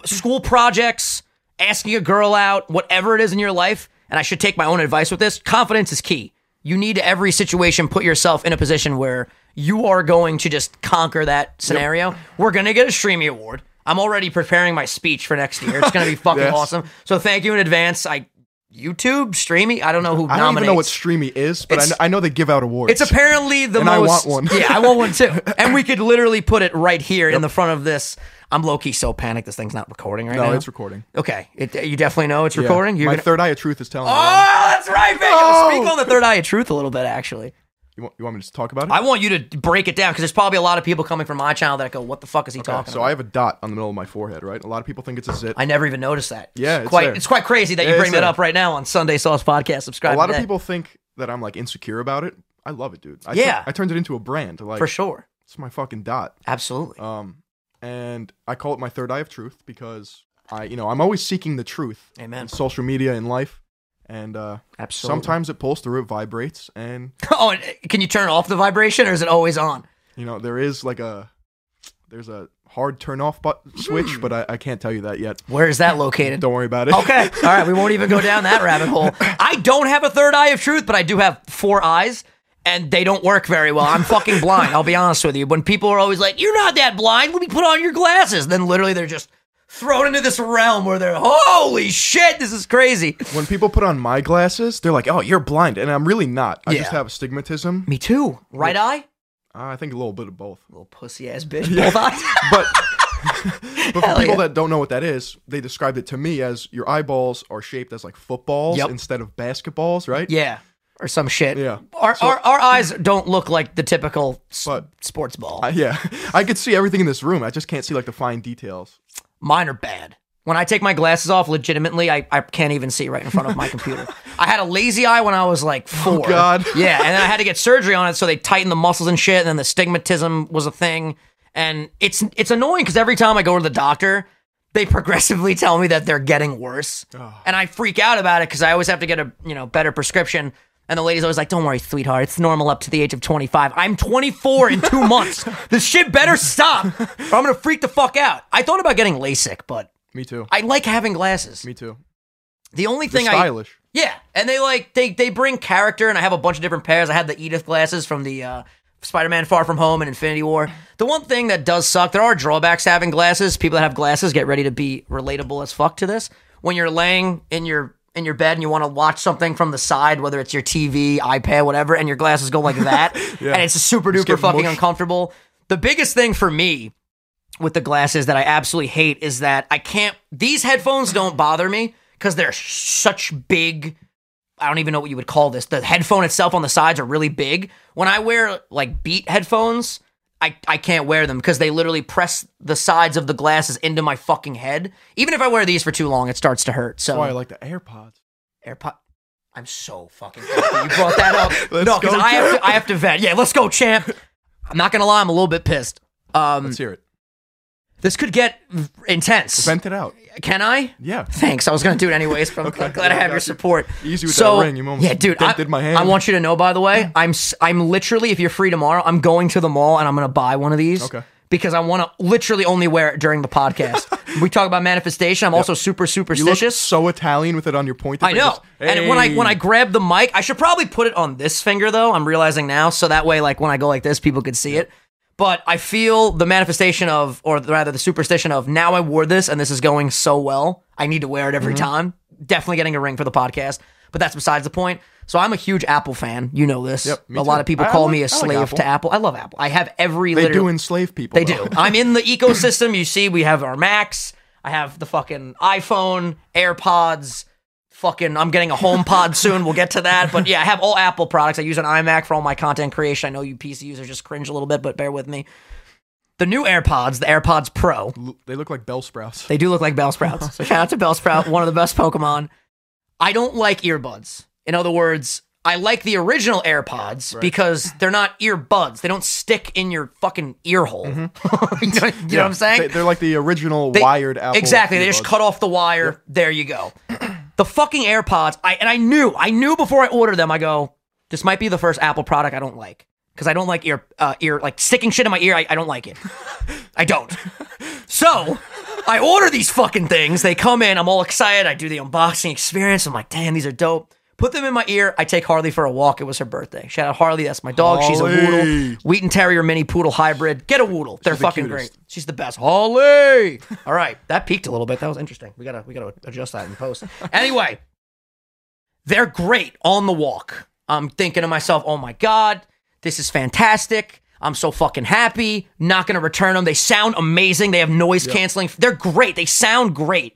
School projects, asking a girl out, whatever it is in your life, and I should take my own advice with this confidence is key. You need to every situation put yourself in a position where you are going to just conquer that scenario. We're going to get a Streamy Award. I'm already preparing my speech for next year. It's going to be [laughs] fucking Yes. awesome. So thank you in advance. I YouTube, Streamy, I don't know who I don't nominates. even know what Streamy is, but I, It's- kn- I know they give out awards. It's apparently the And I most. want one. yeah, I want one too. [laughs] And we could literally put it right here in the front of this. I'm low key so panicked. This thing's not recording right no, now. it's recording. okay. It, you definitely know it's Yeah. recording. You're My gonna- third eye of truth is telling me. oh, that. Vic. No. Speak on the third eye of truth a little bit. Actually, You want, you want me to just talk about it? I want you to break it down because there's probably a lot of people coming from my channel that go, "What the fuck is he Okay, talking so about?" I have a dot on the middle of my forehead, right? A lot of people think it's a zit. I never even noticed that. Yeah, it's it's quite there. it's quite crazy that you bring it's that there. up right now on Sunday Sauce Podcast. Subscribe. a lot of today. people think that I'm like insecure about it. I love it, dude. I Yeah. I turned it into a brand. Like for sure, it's my fucking dot. absolutely. Um, and I call it my third eye of truth because I, you know, I'm always seeking the truth Amen. in social media in life, and uh, Absolutely. sometimes it pulls through, it vibrates, and [laughs] oh, can you turn off the vibration or is it always on? You know, there is like a there's a hard turn off but- switch, but I, I can't tell you that yet. Where is that located? Don't worry about it. Okay. [laughs] All right. We won't even go down that rabbit hole. I don't have a third eye of truth, but I do have four eyes. And they don't work very well. I'm fucking blind. I'll be honest with you. When people are always like, "You're not that blind," let me put on your glasses. Then literally they're just thrown into this realm where they're, "Holy shit, this is crazy." When people put on my glasses, they're like, "Oh, you're blind," and I'm really not. I just Yeah. have astigmatism. Me too. Right eye. Uh, I think a little bit of both. Little pussy ass bitch. Both eyes. [laughs] But [laughs] but for Hell people yeah. that don't know what that is, they described it to me as your eyeballs are shaped as like footballs Yep. instead of basketballs, right? yeah. Or some shit. Yeah. Our, our, our eyes don't look like the typical s- But- sports ball. I- yeah, [laughs] I could see everything in this room. I just can't see like the fine details. Mine are bad. When I take my glasses off, legitimately, I, I can't even see right in front of my computer. [laughs] I had a lazy eye when I was like oh, four. Oh, God. [laughs] Yeah, and then I had to get surgery on it, so they tightened the muscles and shit, and then the stigmatism was a thing. And it's it's annoying because every time I go to the doctor, they [laughs] progressively tell me that they're getting worse. And I freak out about it because I always have to get a you know better prescription. And the lady's always like, "Don't worry, sweetheart. It's normal up to the age of 25. I'm 24 in two [laughs] months. This shit better stop, or I'm gonna freak the fuck out." I thought about getting LASIK, but Me too. I like having glasses. Me too. The only They're thing I stylish. yeah, and they like they they bring character, and I have a bunch of different pairs. I had the Edith glasses from the uh, Spider-Man: Far From Home and Infinity War. The one thing that does suck, there are drawbacks to having glasses. People that have glasses get ready to be relatable as fuck to this. When you're laying in your in your bed and you want to watch something from the side, whether it's your TV, iPad, whatever, and your glasses go like that, [laughs] and it's super duper fucking mush. uncomfortable. The biggest thing for me with the glasses that I absolutely hate is that I can't. These headphones don't bother me because they're such big. I don't even know what you would call this. The headphone itself on the sides are really big. When I wear like Beat headphones, I, I can't wear them because they literally press the sides of the glasses into my fucking head. Even if I wear these for too long, it starts to hurt. So That's why I like the AirPods. AirPod. I'm so fucking happy you brought that up. [laughs] No, because I have to. I have to vent. Yeah, let's go, champ. I'm not gonna lie. I'm a little bit pissed. Um, Let's hear it. This could get intense. Vent it out. Can I? Yeah. Thanks. I was gonna do it anyways, but I'm Okay. glad I have your you. support. Easy with so, that ring. You almost yeah, dude. I, my hand. I want you to know, by the way, I'm I'm literally, if you're free tomorrow, I'm going to the mall and I'm gonna buy one of these. Okay. Because I want to literally only wear it during the podcast. [laughs] we talk about manifestation. I'm also super You look superstitious. so Italian with it on your pointer. I know. And when I when I grab the mic, I should probably put it on this finger though. I'm realizing now, so that way, like when I go like this, people could see it. But I feel the manifestation of, or rather the superstition of, now I wore this and this is going so well. I need to wear it Mm-hmm. every time. Definitely getting a ring for the podcast, but that's besides the point. So I'm a huge Apple fan. You know this. Yep, a lot of people call like- me a I like slave Apple. to Apple. I love Apple. I have every. they do enslave people. they though. do. I'm in the ecosystem. You see, we have our Macs. I have the fucking iPhone, AirPods. Fucking, I'm getting a HomePod soon. We'll get to that. But yeah, I have all Apple products. I use an iMac for all my content creation. I know you PC users just cringe a little bit, but bear with me. The new AirPods, the AirPods Pro, They look like Bellsprouts. they do look like Bellsprouts. [laughs] So shout out to Bellsprout, one of the best Pokemon. I don't like earbuds. In other words, I like the original AirPods because they're not earbuds. They don't stick in your fucking ear hole. Mm-hmm. [laughs] you know, you know what I'm saying? They, are like the original They- wired Apple. Exactly. They just cut off the wire. There you go. The fucking AirPods. I and I knew. I knew before I ordered them. I go, this might be the first Apple product I don't like because I don't like ear uh, ear like sticking shit in my ear. I, I don't like it. I don't. So I order these fucking things. They come in. I'm all excited. I do the unboxing experience. I'm like, damn, these are dope. Put them in my ear. I take Harley for a walk. It was her birthday. Shout out Harley. That's my dog. She's a Harley. Woodle. Wheaten Terrier mini poodle hybrid. Get a Woodle. They're the fucking cutest. great. She's the best. Holly. [laughs] All right, that peaked a little bit. That was interesting. We gotta we gotta adjust that in post. [laughs] Anyway, they're great on the walk. I'm thinking to myself, oh my god, this is fantastic. I'm so fucking happy. Not gonna return them. They sound amazing. They have noise canceling. They're great. They sound great.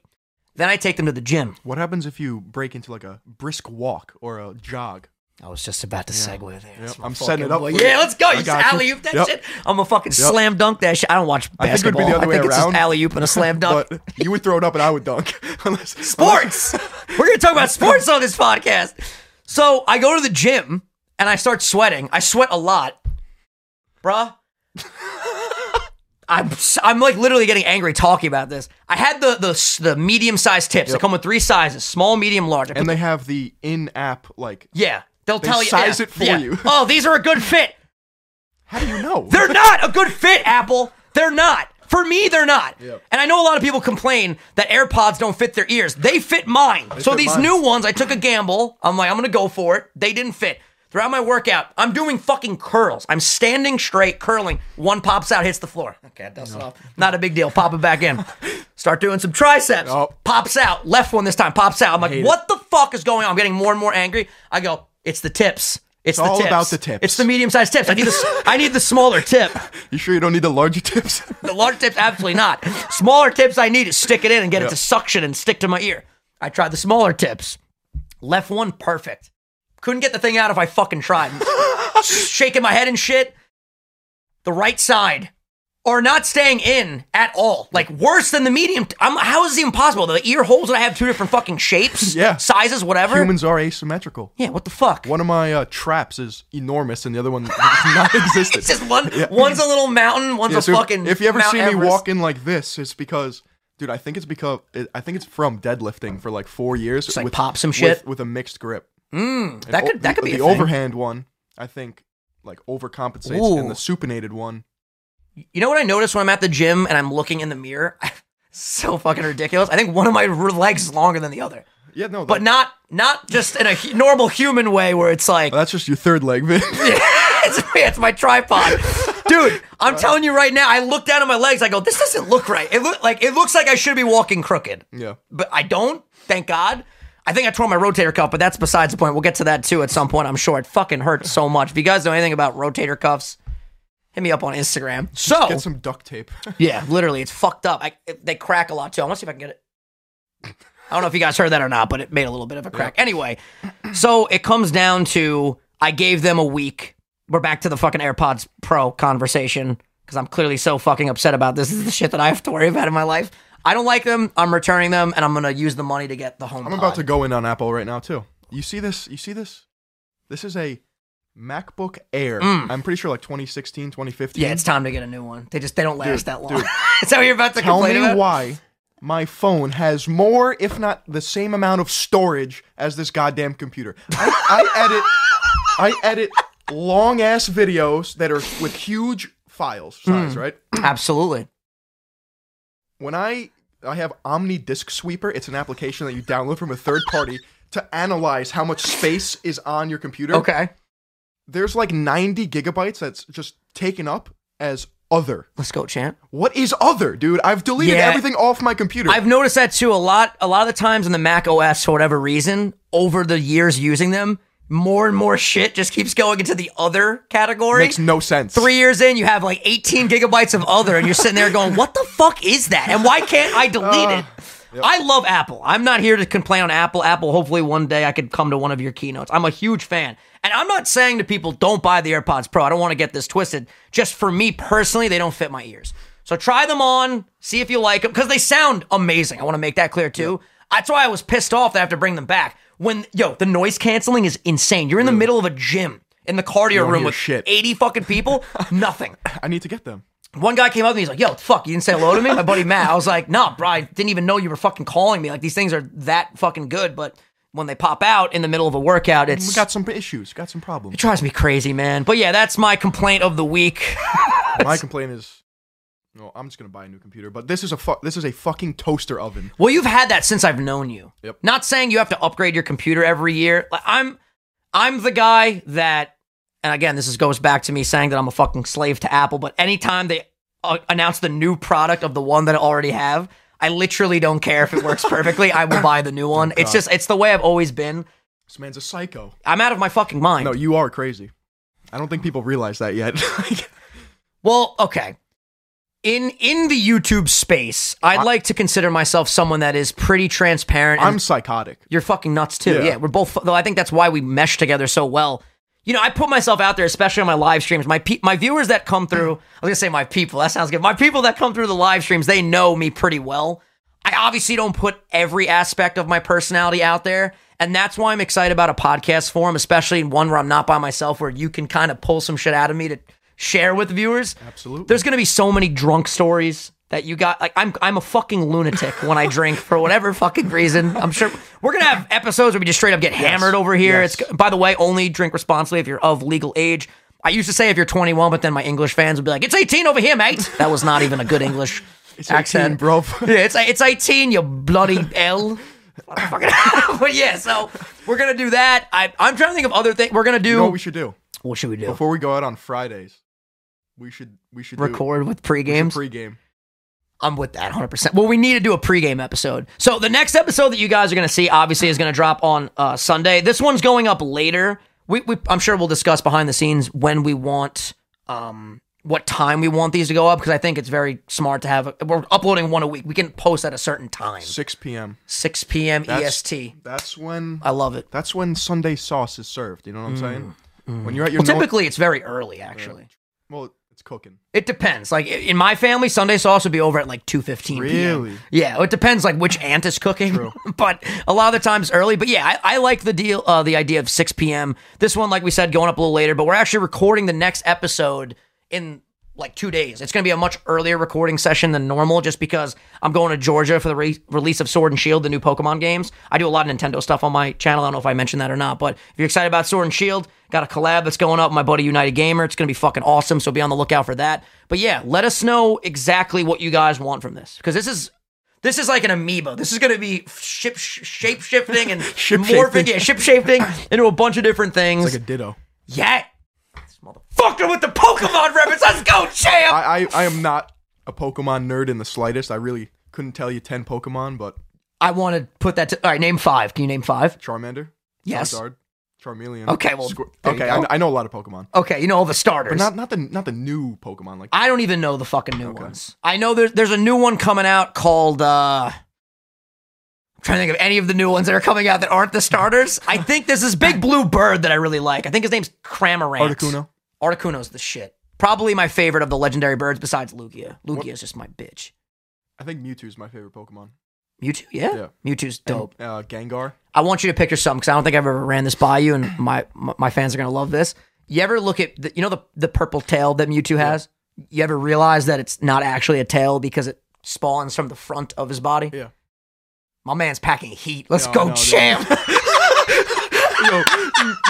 Then I take them to the gym. What happens if you break into like a brisk walk or a jog? I was just about to segue there. My I'm setting it up boy. for you. Yeah, let's go. I You got you. alley oop that Yep. shit. I'm a fucking slam dunk that shit. I don't watch I think it would be the other way it's around. just alley oop and a slam dunk. [laughs] But you would throw it up and I would dunk. [laughs] Unless, sports. [laughs] We're gonna talk about sports on this podcast. So I go to the gym and I start sweating. I sweat a lot, bruh. I'm I'm like literally getting angry talking about this. I had the the the medium sized tips. They come with three sizes: small, medium, large. And they have the in-app like yeah, they'll They tell you size yeah, it for yeah. you. oh, these are a good fit. How do you know? [laughs] They're not a good fit, Apple. They're not. For me, they're not. Yep. And I know a lot of people complain that AirPods don't fit their ears. They fit mine. so fit these mine. new ones, I took a gamble. I'm like, I'm gonna go for it. They didn't fit. Throughout my workout, I'm doing fucking curls. I'm standing straight, curling. One pops out, hits the floor. Okay, dust it off. Not a big deal. Pop it back in. [laughs] Start doing some triceps. Oh. Pops out. Left one this time. Pops out. I'm like, hate it. what the fuck is going on? I'm getting more and more angry. I go, it's the tips. It's, the all tips. about the tips. It's the medium-sized tips. I need the I need the smaller tip. [laughs] you sure you don't need the larger tips? [laughs] The larger tips, absolutely not. Smaller tips, I need to stick it in and get it to suction and stick to my ear. I tried the smaller tips. Left one, perfect. Couldn't get the thing out if I fucking tried. [laughs] Shaking my head and shit. The right side. Or not staying in at all. Like worse than the medium. T- I'm, how is it even possible? The ear holes that I have two different fucking shapes, Yeah. sizes, whatever. Humans are asymmetrical. Yeah, what the fuck? One of my uh, traps is enormous, and the other one [laughs] is non-existent. [laughs] It's just one. One's a little mountain. One's Yeah, a so fucking. if you ever Mount see me Everest. walking like this, it's because, dude, I think it's because I think it's from deadlifting for like four years. like with, pop some with- shit? with, a mixed grip. Mm, that O- could that could be a the overhand one. I think like overcompensates, Ooh. and the supinated one. You know what I notice when I'm at the gym and I'm looking in the mirror? [laughs] so fucking ridiculous. I think one of my legs is longer than the other, Yeah, no, but not not just in a hu- normal human way where it's like that's just your third leg, Vin. [laughs] it's, it's my tripod. [laughs] Dude, I'm telling you right now, I look down at my legs, I go, this doesn't look right. It look like it looks like I should be walking crooked. yeah. But I don't, thank God. I think I tore my rotator cuff, but that's besides the point. We'll get to that too at some point, I'm sure. It fucking hurts so much. If you guys know anything about rotator cuffs, hit me up on Instagram. So Get some duct tape. [laughs] Yeah, literally, it's fucked up. I, it- they crack a lot too. I want to see if I can get it. I don't know if you guys heard that or not, but it made a little bit of a crack. Anyway, so it comes down to I gave them a week. We're back to the fucking AirPods Pro conversation because I'm clearly so fucking upset about this. This is the shit that I have to worry about in my life. I don't like them. I'm returning them, and I'm gonna use the money to get the home. I'm about to go in on Apple right now too. You see this? You see this? This is a MacBook Air. I'm pretty sure like 2016, 2015. Mm. Yeah, it's time to get a new one. They just they don't last Dude, that long. dude. [laughs] Is that what you're about to Tell me about? why my phone has more, if not the same amount of storage as this goddamn computer. I, I [laughs] edit, I edit long ass videos that are with huge files size, Hmm. right? Absolutely. When I I have OmniDiskSweeper, it's an application that you download from a third party to analyze how much space is on your computer. Okay, There's like 90 gigabytes that's just taken up as other. let's go, champ. What is other, dude? I've deleted Yeah. everything off my computer. I've noticed that too a lot. A lot of the times in the Mac OS, for whatever reason, over the years using them, more and more shit just keeps going into the other category. Makes no sense. Three years in, you have like 18 gigabytes of other, and you're sitting there going, "What the fuck is that? And why can't I delete it?" Uh, I love Apple. I'm not here to complain on Apple. Apple, hopefully one day I could come to one of your keynotes. I'm a huge fan. And I'm not saying to people, don't buy the AirPods Pro. I don't want to get this twisted. Just for me personally, they don't fit my ears. So try them on, see if you like them, because they sound amazing. I want to make that clear too. That's why I was pissed off that I have to bring them back. When, yo, the noise canceling is insane. You're in the middle of a gym in the cardio don't room hear with shit. 80 fucking people, [laughs] nothing. I need to get them. One guy came up to me, he's like, yo, fuck, you didn't say hello to me? My buddy Matt. I was like, nah, bro, I didn't even know you were fucking calling me. Like, these things are that fucking good, but when they pop out in the middle of a workout, it's. We got some issues, got some problems. it drives me crazy, man. But yeah, that's my complaint of the week. [laughs] My complaint is, no, I'm just gonna buy a new computer. But this is a fu- this is a fucking toaster oven. Well, you've had that since I've known you. Yep. Not saying you have to upgrade your computer every year. Like I'm I'm the guy that and again, this is, goes back to me saying that I'm a fucking slave to Apple, but anytime they uh, announce the new product of the one that I already have, I literally don't care if it works [laughs] perfectly. I will buy the new one. It's just it's the way I've always been. This man's a psycho. I'm out of my fucking mind. No, you are crazy. I don't think people realize that yet. [laughs] Well, okay. In in the YouTube space, I'd like to consider myself someone that is pretty transparent. I'm psychotic. You're fucking nuts too. Yeah. Yeah. we're both. Though I think that's why we mesh together so well. You know, I put myself out there, especially on my live streams. My pe- my viewers that come through, I was gonna say my people. That sounds good. My people that come through the live streams, they know me pretty well. I obviously don't put every aspect of my personality out there, and that's why I'm excited about a podcast form, especially in one where I'm not by myself, where you can kind of pull some shit out of me to share with viewers. Absolutely. There's gonna be so many drunk stories that you got. Like I'm, I'm a fucking lunatic when I drink for whatever [laughs] fucking reason. I'm sure we're gonna have episodes where we just straight up get hammered over here. Yes. It's by the way, only drink responsibly if you're of legal age. I used to say if you're 21, but then my English fans would be like, "It's 18 over here, mate." That was not even a good English [laughs] It's accent, 18, bro. [laughs] yeah, it's it's 18, you bloody L. But yeah, so we're gonna do that. I I'm trying to think of other things. We're gonna do. you know what we should do what should we do? before we go out on Fridays? We should we should do- Record with we should pre-games. Pre-game. I'm with that 100%. Well, we need to do a pregame episode. So the next episode that you guys are going to see, obviously, is going to drop on uh, Sunday. This one's going up later. We, we, I'm sure we'll discuss behind the scenes when we want, um, what time we want these to go up because I think it's very smart to have. We're uploading one a week. We can post at a certain time, 6 p.m. 6 p.m. That's- EST. That's when I love it. that's when Sunday sauce is served. You know what I'm saying? When you're at your Mm, Well, no- typically it's very early. Actually, well, it's cooking. it depends. Like in my family, Sunday sauce would be over at like two fifteen. Really? Yeah, it depends like which aunt is cooking, [laughs] but a lot of the times early. But yeah, I, I like the deal, uh, the idea of 6 p.m. This one, like we said, going up a little later, but we're actually recording the next episode in like two days. It's going to be a much earlier recording session than normal, just because I'm going to Georgia for the re- release of Sword and Shield, the new Pokemon games. I do a lot of Nintendo stuff on my channel. I don't know if I mentioned that or not, but if you're excited about Sword and Shield, got a collab that's going up with my buddy United Gamer. It's going to be fucking awesome, so be on the lookout for that. But yeah, let us know exactly what you guys want from this, because this is this is like an amoeba. This is going to be ship shape shifting and [laughs] Ship-shaping. morphing, yeah, ship shifting into a bunch of different things. Like a ditto. yeah, motherfucker with the Pokemon reference. Let's go, champ. I, I I am not a Pokemon nerd in the slightest. I really couldn't tell you 10 Pokemon, but I want to put that. to... All right, name five. Can you name five? Charmander, Yes. Charizard, Charmeleon. Okay, well, Squir- there you okay, go. I, I know a lot of Pokemon, Okay, you know all the starters. but not not the not the new Pokemon. Like I don't even know the fucking new ones. I know there's there's a new one coming out called. uh I'm trying to think of any of the new ones that are coming out that aren't the starters. I think there's this big [laughs] blue bird that I really like. I think his name's Cramorant. Articuno. Articuno's the shit. Probably my favorite of the legendary birds besides Lugia. Lugia's just my bitch. I think Mewtwo's my favorite Pokemon. Mewtwo, yeah? Yeah. Mewtwo's dope. Uh, Gengar. I want you to picture something because I don't think I've ever ran this by you, and my my, fans are gonna love this. You ever look at the, you know the the purple tail that Mewtwo has? You ever realize that it's not actually a tail because it spawns from the front of his body? Yeah. My man's packing heat. Let's No, go, no, champ. [laughs] Yo,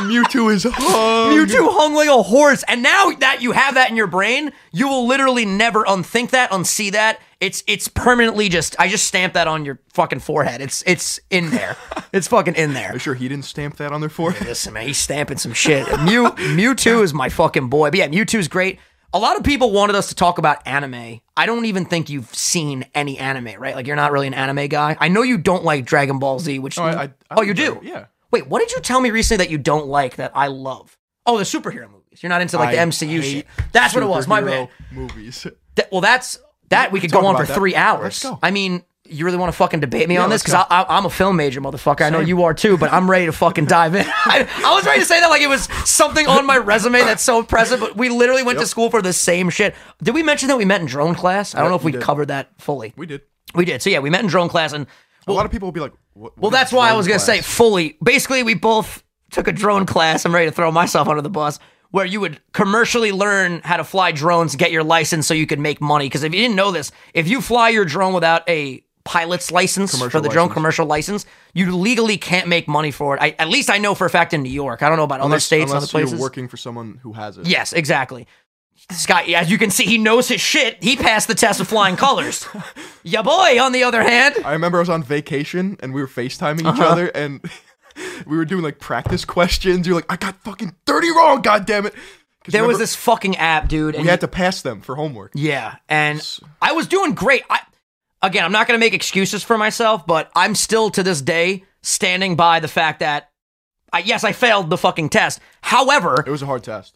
Mewtwo is hung. Mewtwo hung like a horse, and now that you have that in your brain, you will literally never unthink that, unsee that. It's it's permanently just. I just stamped that on your fucking forehead. It's it's in there. [laughs] it's fucking in there. Are you sure he didn't stamp that on their forehead? Listen, man, he's stamping some shit. Mew Mewtwo is my fucking boy. But yeah, Mewtwo's great. A lot of people wanted us to talk about anime. I don't even think you've seen any anime, right? Like you're not really an anime guy. I know you don't like Dragon Ball Z, which I, I, I oh you do. Yeah. Wait, what did you tell me recently that you don't like that I love? Oh, the superhero movies. You're not into like the I MCU shit. That's what it was. My bad. Movies. That- well, that's that we could go on for that. three hours. Let's go. I mean, you really want to fucking debate me on this? Because I'm a film major, motherfucker. I know you are too, but I'm ready to fucking dive in. [laughs] I, I was ready to say that like it was something on my resume that's so impressive, but we literally went to school for the same shit. Did we mention that we met in drone class? I don't Yeah, know if we we covered that fully. We did. We did. So yeah, we met in drone class, and a lot of people will be like, what, well, that's why I was gonna say fully. Basically, we both took a drone class. I'm ready to throw myself under the bus. Where you would commercially learn how to fly drones, get your license, so you could make money. Because if you didn't know this, if you fly your drone without a pilot's license for Commercial the drone license. commercial license, you legally can't make money for it. I, at least I know for a fact in New York. I don't know about other Unless, states, other places. you're working for someone who has it. Yes, exactly. This guy, as you can see, he knows his shit. He passed the test of flying colors. [laughs] ya boy, on the other hand, I remember I was on vacation and we were FaceTiming each Uh-huh. other and [laughs] we were doing like practice questions. You're like, I got fucking 30 wrong, god damn it. 'Cause there was this fucking app, dude. And we had to pass them for homework. Yeah, and I was doing great. I again, I'm not going to make excuses for myself, but I'm still to this day standing by the fact that I, yes, I failed the fucking test. However, It was a hard test.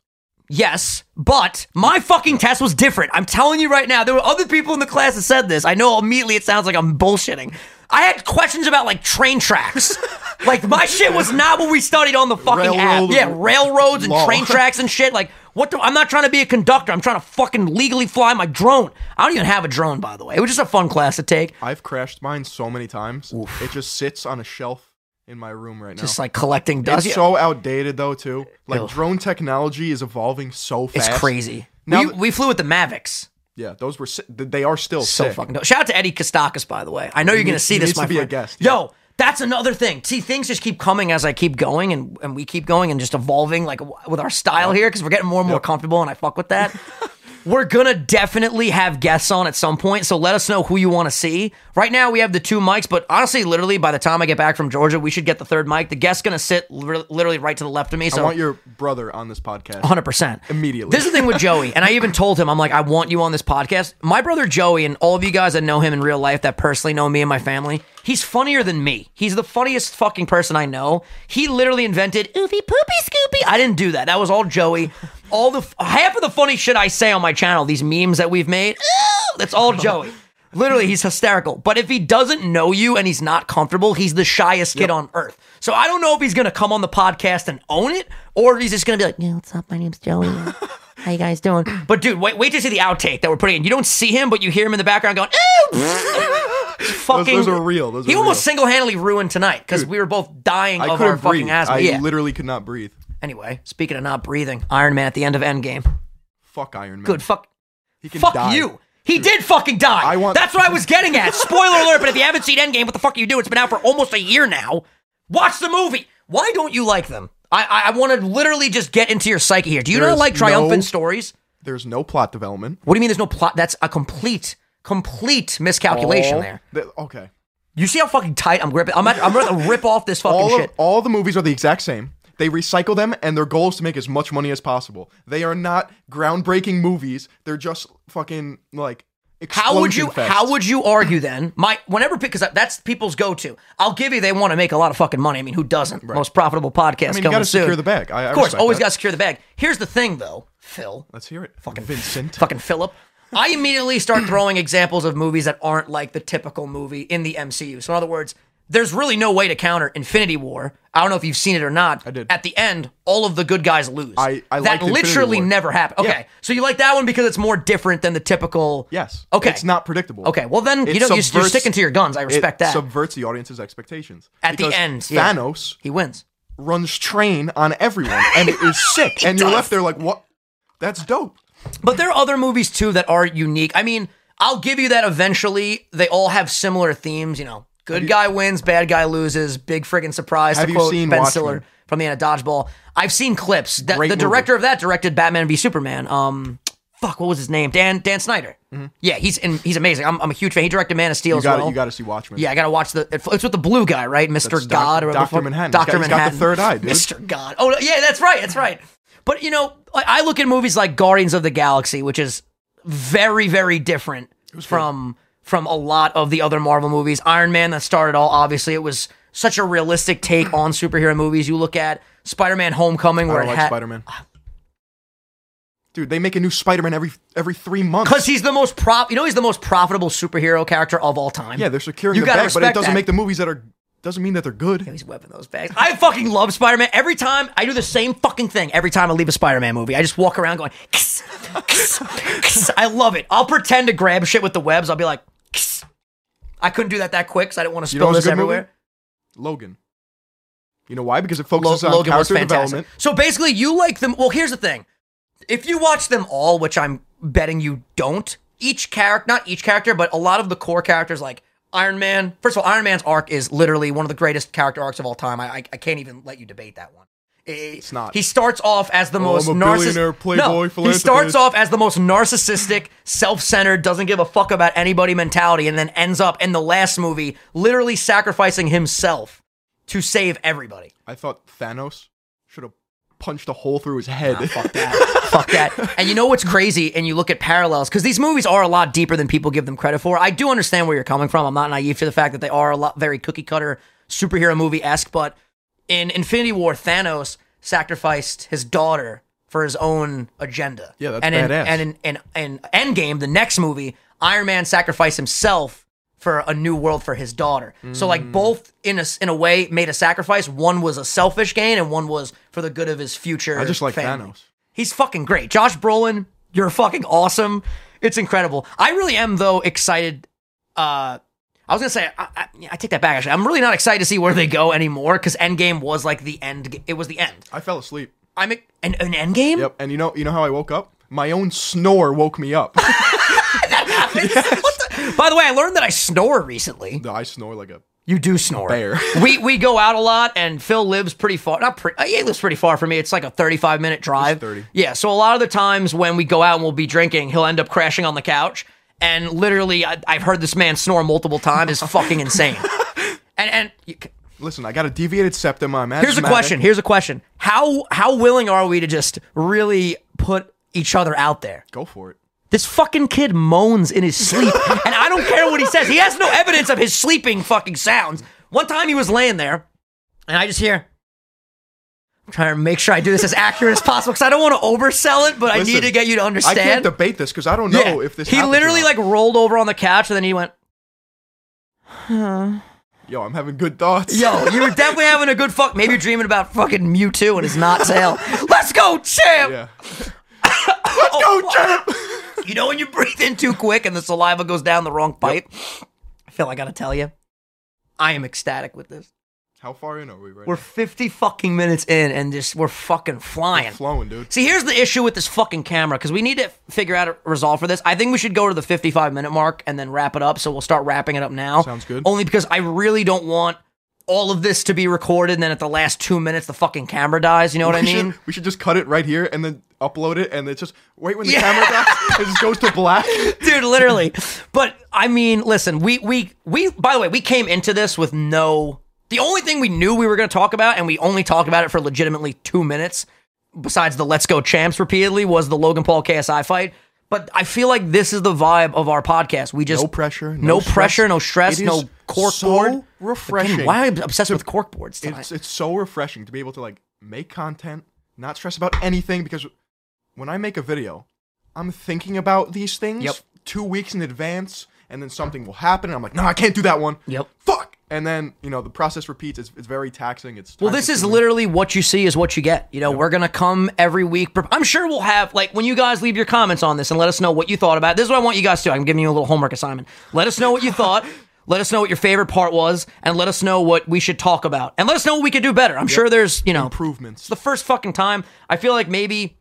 Yes, but my fucking test was different. I'm telling you right now, there were other people in the class that said this. I know immediately it sounds like I'm bullshitting. I had questions about like train tracks. [laughs] like my shit was not what we studied on the fucking app. Yeah, railroads and law. train tracks and shit. Like what? The, I'm not trying to be a conductor. I'm trying to fucking legally fly my drone. I don't even have a drone, by the way. It was just a fun class to take. I've crashed mine so many times. It just sits on a shelf in my room right now. Just like collecting dust. it's so outdated though too. Like Ugh. drone technology is evolving so fast. it's crazy. Now we, we flew with the Mavics. Yeah, those were si- they are still So sick. fucking dope. Shout out to Eddie Kostakis, by the way. I know you're He gonna see this, my to be a friend. guest, Yo, That's another thing. See, things just keep coming as I keep going, and, and we keep going and just evolving, like with our style here, because we're getting more and more comfortable, and I fuck with that. [laughs] we're gonna definitely have guests on at some point, so let us know who you want to see. Right now, we have the two mics, but honestly, literally, by the time I get back from Georgia, we should get the third mic. The guest's gonna sit li- literally right to the left of me. So I want your brother on this podcast. Hundred percent. Immediately. This is the thing with [laughs] Joey, and I even told him, I'm like, I want you on this podcast. My brother Joey, and all of you guys that know him in real life, that personally know me and my family, he's funnier than me. He's the funniest fucking person I know. He literally invented Oofy Poopy Scoopy. I didn't do that. That was all Joey. All the half of the funny shit I say on my channel, these memes that we've made, that's all Joey. Literally, he's hysterical. But if he doesn't know you and he's not comfortable, he's the shyest kid on earth. So I don't know if he's gonna come on the podcast and own it, or he's just gonna be like, "Yeah, what's up? My name's Joey. [laughs] How you guys doing?" But dude, wait, wait to see the outtake that we're putting in. You don't see him, but you hear him in the background going, [laughs] "Ooh!" fucking. those are real. Those he are almost real. single-handedly ruined tonight because we were both dying I of our fucking asthma. I yeah. literally could not breathe. Anyway, speaking of not breathing, Iron Man at the end of Endgame. Fuck Iron Man. Good. Fuck. He can Fuck die. you. He did fucking die. I want- That's what I was getting at. Spoiler alert, but if you haven't seen Endgame, what the fuck are you doing? It's been out for almost a year now. Watch the movie. Why don't you like them? I I, I want to literally just get into your psyche here. Do you There not is like triumphant no- stories? There's no plot development. What do you mean there's no plot? That's a complete, complete miscalculation All there. the- okay. You see how fucking tight I'm gripping? I'm, at, I'm going to rip off this fucking All shit. all the movies are the exact same. They recycle them, and their goal is to make as much money as possible. They are not groundbreaking movies. They're just fucking like. How would you how would you argue then? My whenever because that's people's go to. I'll give you they want to make a lot of fucking money. I mean, who doesn't? Most profitable podcast I mean, you coming got to soon. secure the bag. I, I Of course, always got to secure the bag. Here's the thing, though, Phil, Let's hear it. Fucking Vincent. fucking Philip. I immediately start throwing examples of movies that aren't like the typical movie in the MCU. So, in other words, there's really no way to counter Infinity War. I don't know if you've seen it or not. I did. At the end, all of the good guys lose. I- I that liked Infinity literally War. never happened. Okay, Yeah. so you like that one because it's more different than the typical. Yes. Okay. It's not predictable. Okay, well then It you know you're, you're subverts- sticking to your guns. I respect it that. subverts the audience's expectations. At the Because end, yeah. Thanos he wins. runs train on everyone, and it [laughs] is sick. and you're does. left there like, what? That's dope. But there are other movies too that are unique. I mean, I'll give you that eventually. They all have similar themes, you know. Good guy wins, bad guy loses, big friggin' surprise. Have to you quote seen Ben Watchmen? Stiller from the end of Dodgeball. I've seen clips. That, Great the movie. director of that directed Batman v Superman. Um, fuck, what was his name? Dan Dan Snyder. Yeah, he's and he's amazing. I'm, I'm a huge fan. He directed Man of Steel Mm-hmm. You as got well. You got to see Watchmen. Yeah, I gotta watch the. It's with the blue guy, right, Mister That's God or whatever the Dr. fuck- Manhattan. Doctor He's got- he's got the Manhattan. third eye, dude. Mister God. Oh yeah, that's right. That's right. But you know, like, I look at movies like Guardians of the Galaxy, which is very, very different from from a lot of the other Marvel movies. Iron Man that started all. Obviously, it was such a realistic take on superhero movies. You look at Spider-Man: Homecoming, I where don't it like had Spider Man. Dude, they make a new Spider Man every every three months. because he's the most prop. You know, he's the most profitable superhero character of all time. yeah, they're securing You the gotta bag, but it respect doesn't that. make the movies that are doesn't mean that they're good. He's whipping those bags. I fucking love Spider Man. Every time I do the same fucking thing. Every time I leave a Spider Man movie, I just walk around going. I love it. I'll pretend to grab shit with the webs. I'll be like. I couldn't do that that quick, so I didn't want to You know spill this good movie? everywhere. Logan. You know why? Because it Lo- focuses on Logan character development. So basically, you like them. Well, here's the thing: if you watch them all, which I'm betting you don't, each character, not each character, but a lot of the core characters, like Iron Man. First of all, Iron Man's arc is literally one of the greatest character arcs of all time. I I, I can't even let you debate that one. It's not. He starts off as the oh, most I'm a billionaire, narcissistic. playboy, no, he starts off as the most narcissistic, self-centered, doesn't give a fuck about anybody mentality, and then ends up in the last movie literally sacrificing himself to save everybody. I thought Thanos should have punched a hole through his head. Fuck that. [laughs] Fuck that. And you know what's crazy? And you look at parallels because these movies are a lot deeper than people give them credit for. I do understand where you're coming from. I'm not naive to the fact that they are a lot very cookie cutter superhero movie esque. But in Infinity War, Thanos sacrificed his daughter for his own agenda. Yeah, that's and in, badass. And in, in, in Endgame, the next movie, Iron Man sacrificed himself for a new world for his daughter. So Mm. like both in a in a way made a sacrifice. One was a selfish gain, and one was for the good of his future. I just like family. Thanos. He's fucking great. Josh Brolin, you're fucking awesome. It's incredible. I really am though excited. Uh, I was gonna say I, I, I take that back. Actually, I'm really not excited to see where they go anymore because Endgame was like the end. It was the end. I fell asleep. I'm an, an Endgame. Yep. And you know you know how I woke up? My own snore woke me up. [laughs] By the way, I learned that I snore recently. no, I snore like a You do snore. Bear. [laughs] we we go out a lot, and Phil lives pretty far. Not pretty. Uh, he lives pretty far from me. It's like a thirty-five minute drive. 30. Yeah. So a lot of the times when we go out and we'll be drinking, he'll end up crashing on the couch, and literally, I, I've heard this man snore multiple times. It's fucking insane. [laughs] And and you, Listen, I got a deviated septum. I'm here's a question. Here's a question. How how willing are we to just really put each other out there? Go for it. This fucking kid moans in his sleep, [laughs] and I don't care what he says. He has no evidence of his sleeping fucking sounds. One time he was laying there, and I just hear. I'm trying to make sure I do this as accurate as possible because I don't want to oversell it, but I need to get you to understand. I can't debate this because I don't know Yeah. if this. he literally like rolled over on the couch and then he went, Yo, I'm having good thoughts. "Yo, [laughs] you were definitely having a good fuck. Maybe you're dreaming about fucking Mewtwo and his not tail. Let's go, champ. Yeah. [laughs] Let's go, oh, champ. You know when you breathe in too quick and the saliva goes down the wrong pipe? I feel I gotta tell you, I am ecstatic with this. How far in are we right We're 50 fucking minutes in and just we're fucking flying. now? Flowing, dude. See, here's the issue with this fucking camera because we need to figure out a resolve for this. I think we should go to the 55 minute mark and then wrap it up. So we'll start wrapping it up now. Sounds good. Only because I really don't want all of this to be recorded and then at the last two minutes the fucking camera dies. You know what I mean? Should, we should just cut it right here and then upload it, and it's just wait when the Yeah. camera dies. It just goes to black. [laughs] dude literally but i mean listen we we we by the way we came into this with no the only thing we knew we were going to talk about and we only talked about it for legitimately two minutes besides the let's go champs repeatedly was the logan paul ksi fight but i feel like this is the vibe of our podcast we just No pressure. no, No, stress. pressure no stress It no is cork so board refreshing. Again, why am I obsessed with corkboards? It's it's so refreshing to be able to like make content, not stress about anything because when I make a video, I'm thinking about these things Yep. two weeks in advance, and then something will happen, and I'm like, no, I can't do that one. Yep. Fuck. And then you know the process repeats. It's, it's very taxing. It's Well, this is literally what you see is what you get. You know, we're gonna come every week. I'm sure we'll have like when you guys leave your comments on this and let us know what you thought about. it. This is what I want you guys to do. I'm giving you a little homework assignment. Let us know what you thought. [laughs] Let us know what your favorite part was, and let us know what we should talk about, and let us know what we could do better. I'm sure there's you know improvements. it's the first fucking time. I feel like maybe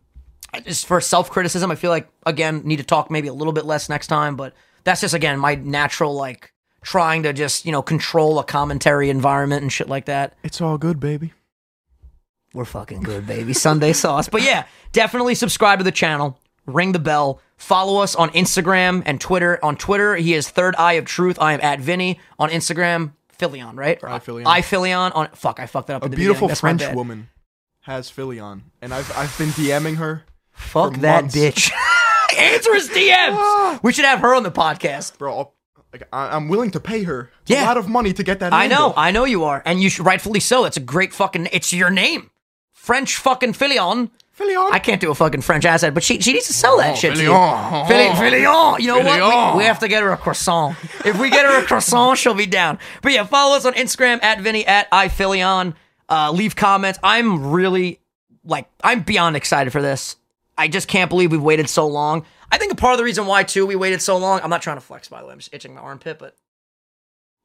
just for self criticism, I feel like again need to talk maybe a little bit less next time. But that's just again my natural like trying to just you know control a commentary environment and shit like that. It's all good, baby. We're fucking good, baby. Sunday sauce. But yeah, definitely subscribe to the channel. Ring the bell. Follow us on Instagram and Twitter. On Twitter, he is Third Eye of Truth. I am at Vinny. On Instagram, Philion, right? Or iPhilion. iPhilion. On fuck, I fucked that up. A in the beautiful beginning. French bad. woman has Philly on, and I've I've been DMing her. Fuck for that months. bitch. [laughs] Answer his DMs. Ah. we should have her on the podcast. Bro, I'll, like, I, I'm willing to pay her Yeah. a lot of money to get that. I know. I know you are, and you should rightfully so. That's a great fucking. It's your name, French fucking Filion. Philly on. I can't do a fucking French accent, but she she needs to sell that Oh, shit to you. Philion. Philly, Philion. You know what? We, we have to get her a croissant. If we get her a croissant, she'll be down. But yeah, follow us on Instagram at Vinny at iPhilion. Uh, leave comments. I'm really like I'm beyond excited for this. I just can't believe we've waited so long. I think a part of the reason why too we waited so long. I'm not trying to flex by the way. I'm just itching my armpit, but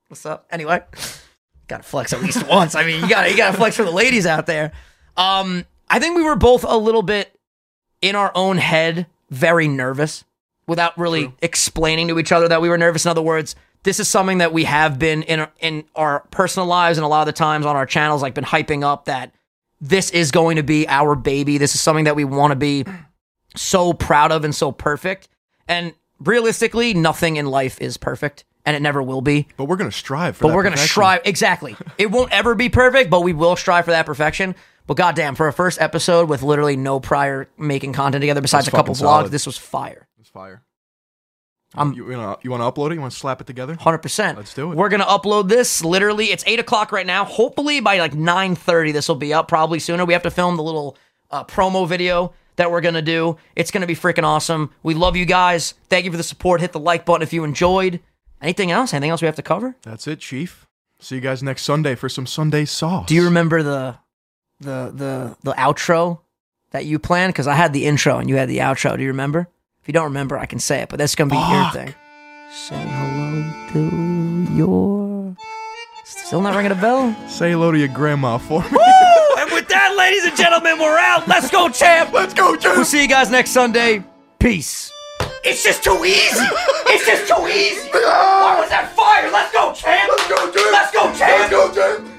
what's up? Anyway, [laughs] gotta flex at least [laughs] once. I mean, you gotta you gotta flex for the ladies out there. Um, I think we were both a little bit in our own head, very nervous, without really True. explaining to each other that we were nervous. In other words, this is something that we have been in in our personal lives and a lot of the times on our channels, like been hyping up that this is going to be our baby. This is something that we want to be so proud of and so perfect. And realistically, nothing in life is perfect, and it never will be. But we're gonna strive for it. But we're gonna strive exactly. [laughs] It won't ever be perfect, but we will strive for that perfection. But goddamn, for a first episode with literally no prior making content together besides a couple vlogs, this was fire. It was fire. I'm- you, you wanna you wanna upload it? You wanna slap it together? Hundred percent. Let's do it. We're gonna upload this. Literally, it's eight o'clock right now. Hopefully by like nine thirty, this will be up. Probably sooner. We have to film the little uh, promo video that we're gonna do. It's gonna be freaking awesome. We love you guys. Thank you for the support. Hit the like button if you enjoyed. Anything else? Anything else we have to cover? That's it, Chief. See you guys next Sunday for some Sunday sauce. Do you remember the the the the outro that you planned? Because I had the intro and you had the outro. Do you remember? If you don't remember, I can say it, but that's gonna be your thing. Say hello to your. Still not ringing a bell. Say hello to your grandma for me. Woo! And with that, ladies and gentlemen, we're out. Let's go, champ. Let's go, Jim. We'll see you guys next Sunday. Peace. It's just too easy. It's just too easy. [laughs] Why was that fire? Let's go, champ. Let's go, champ. Let's go, champ. Let's go, champ.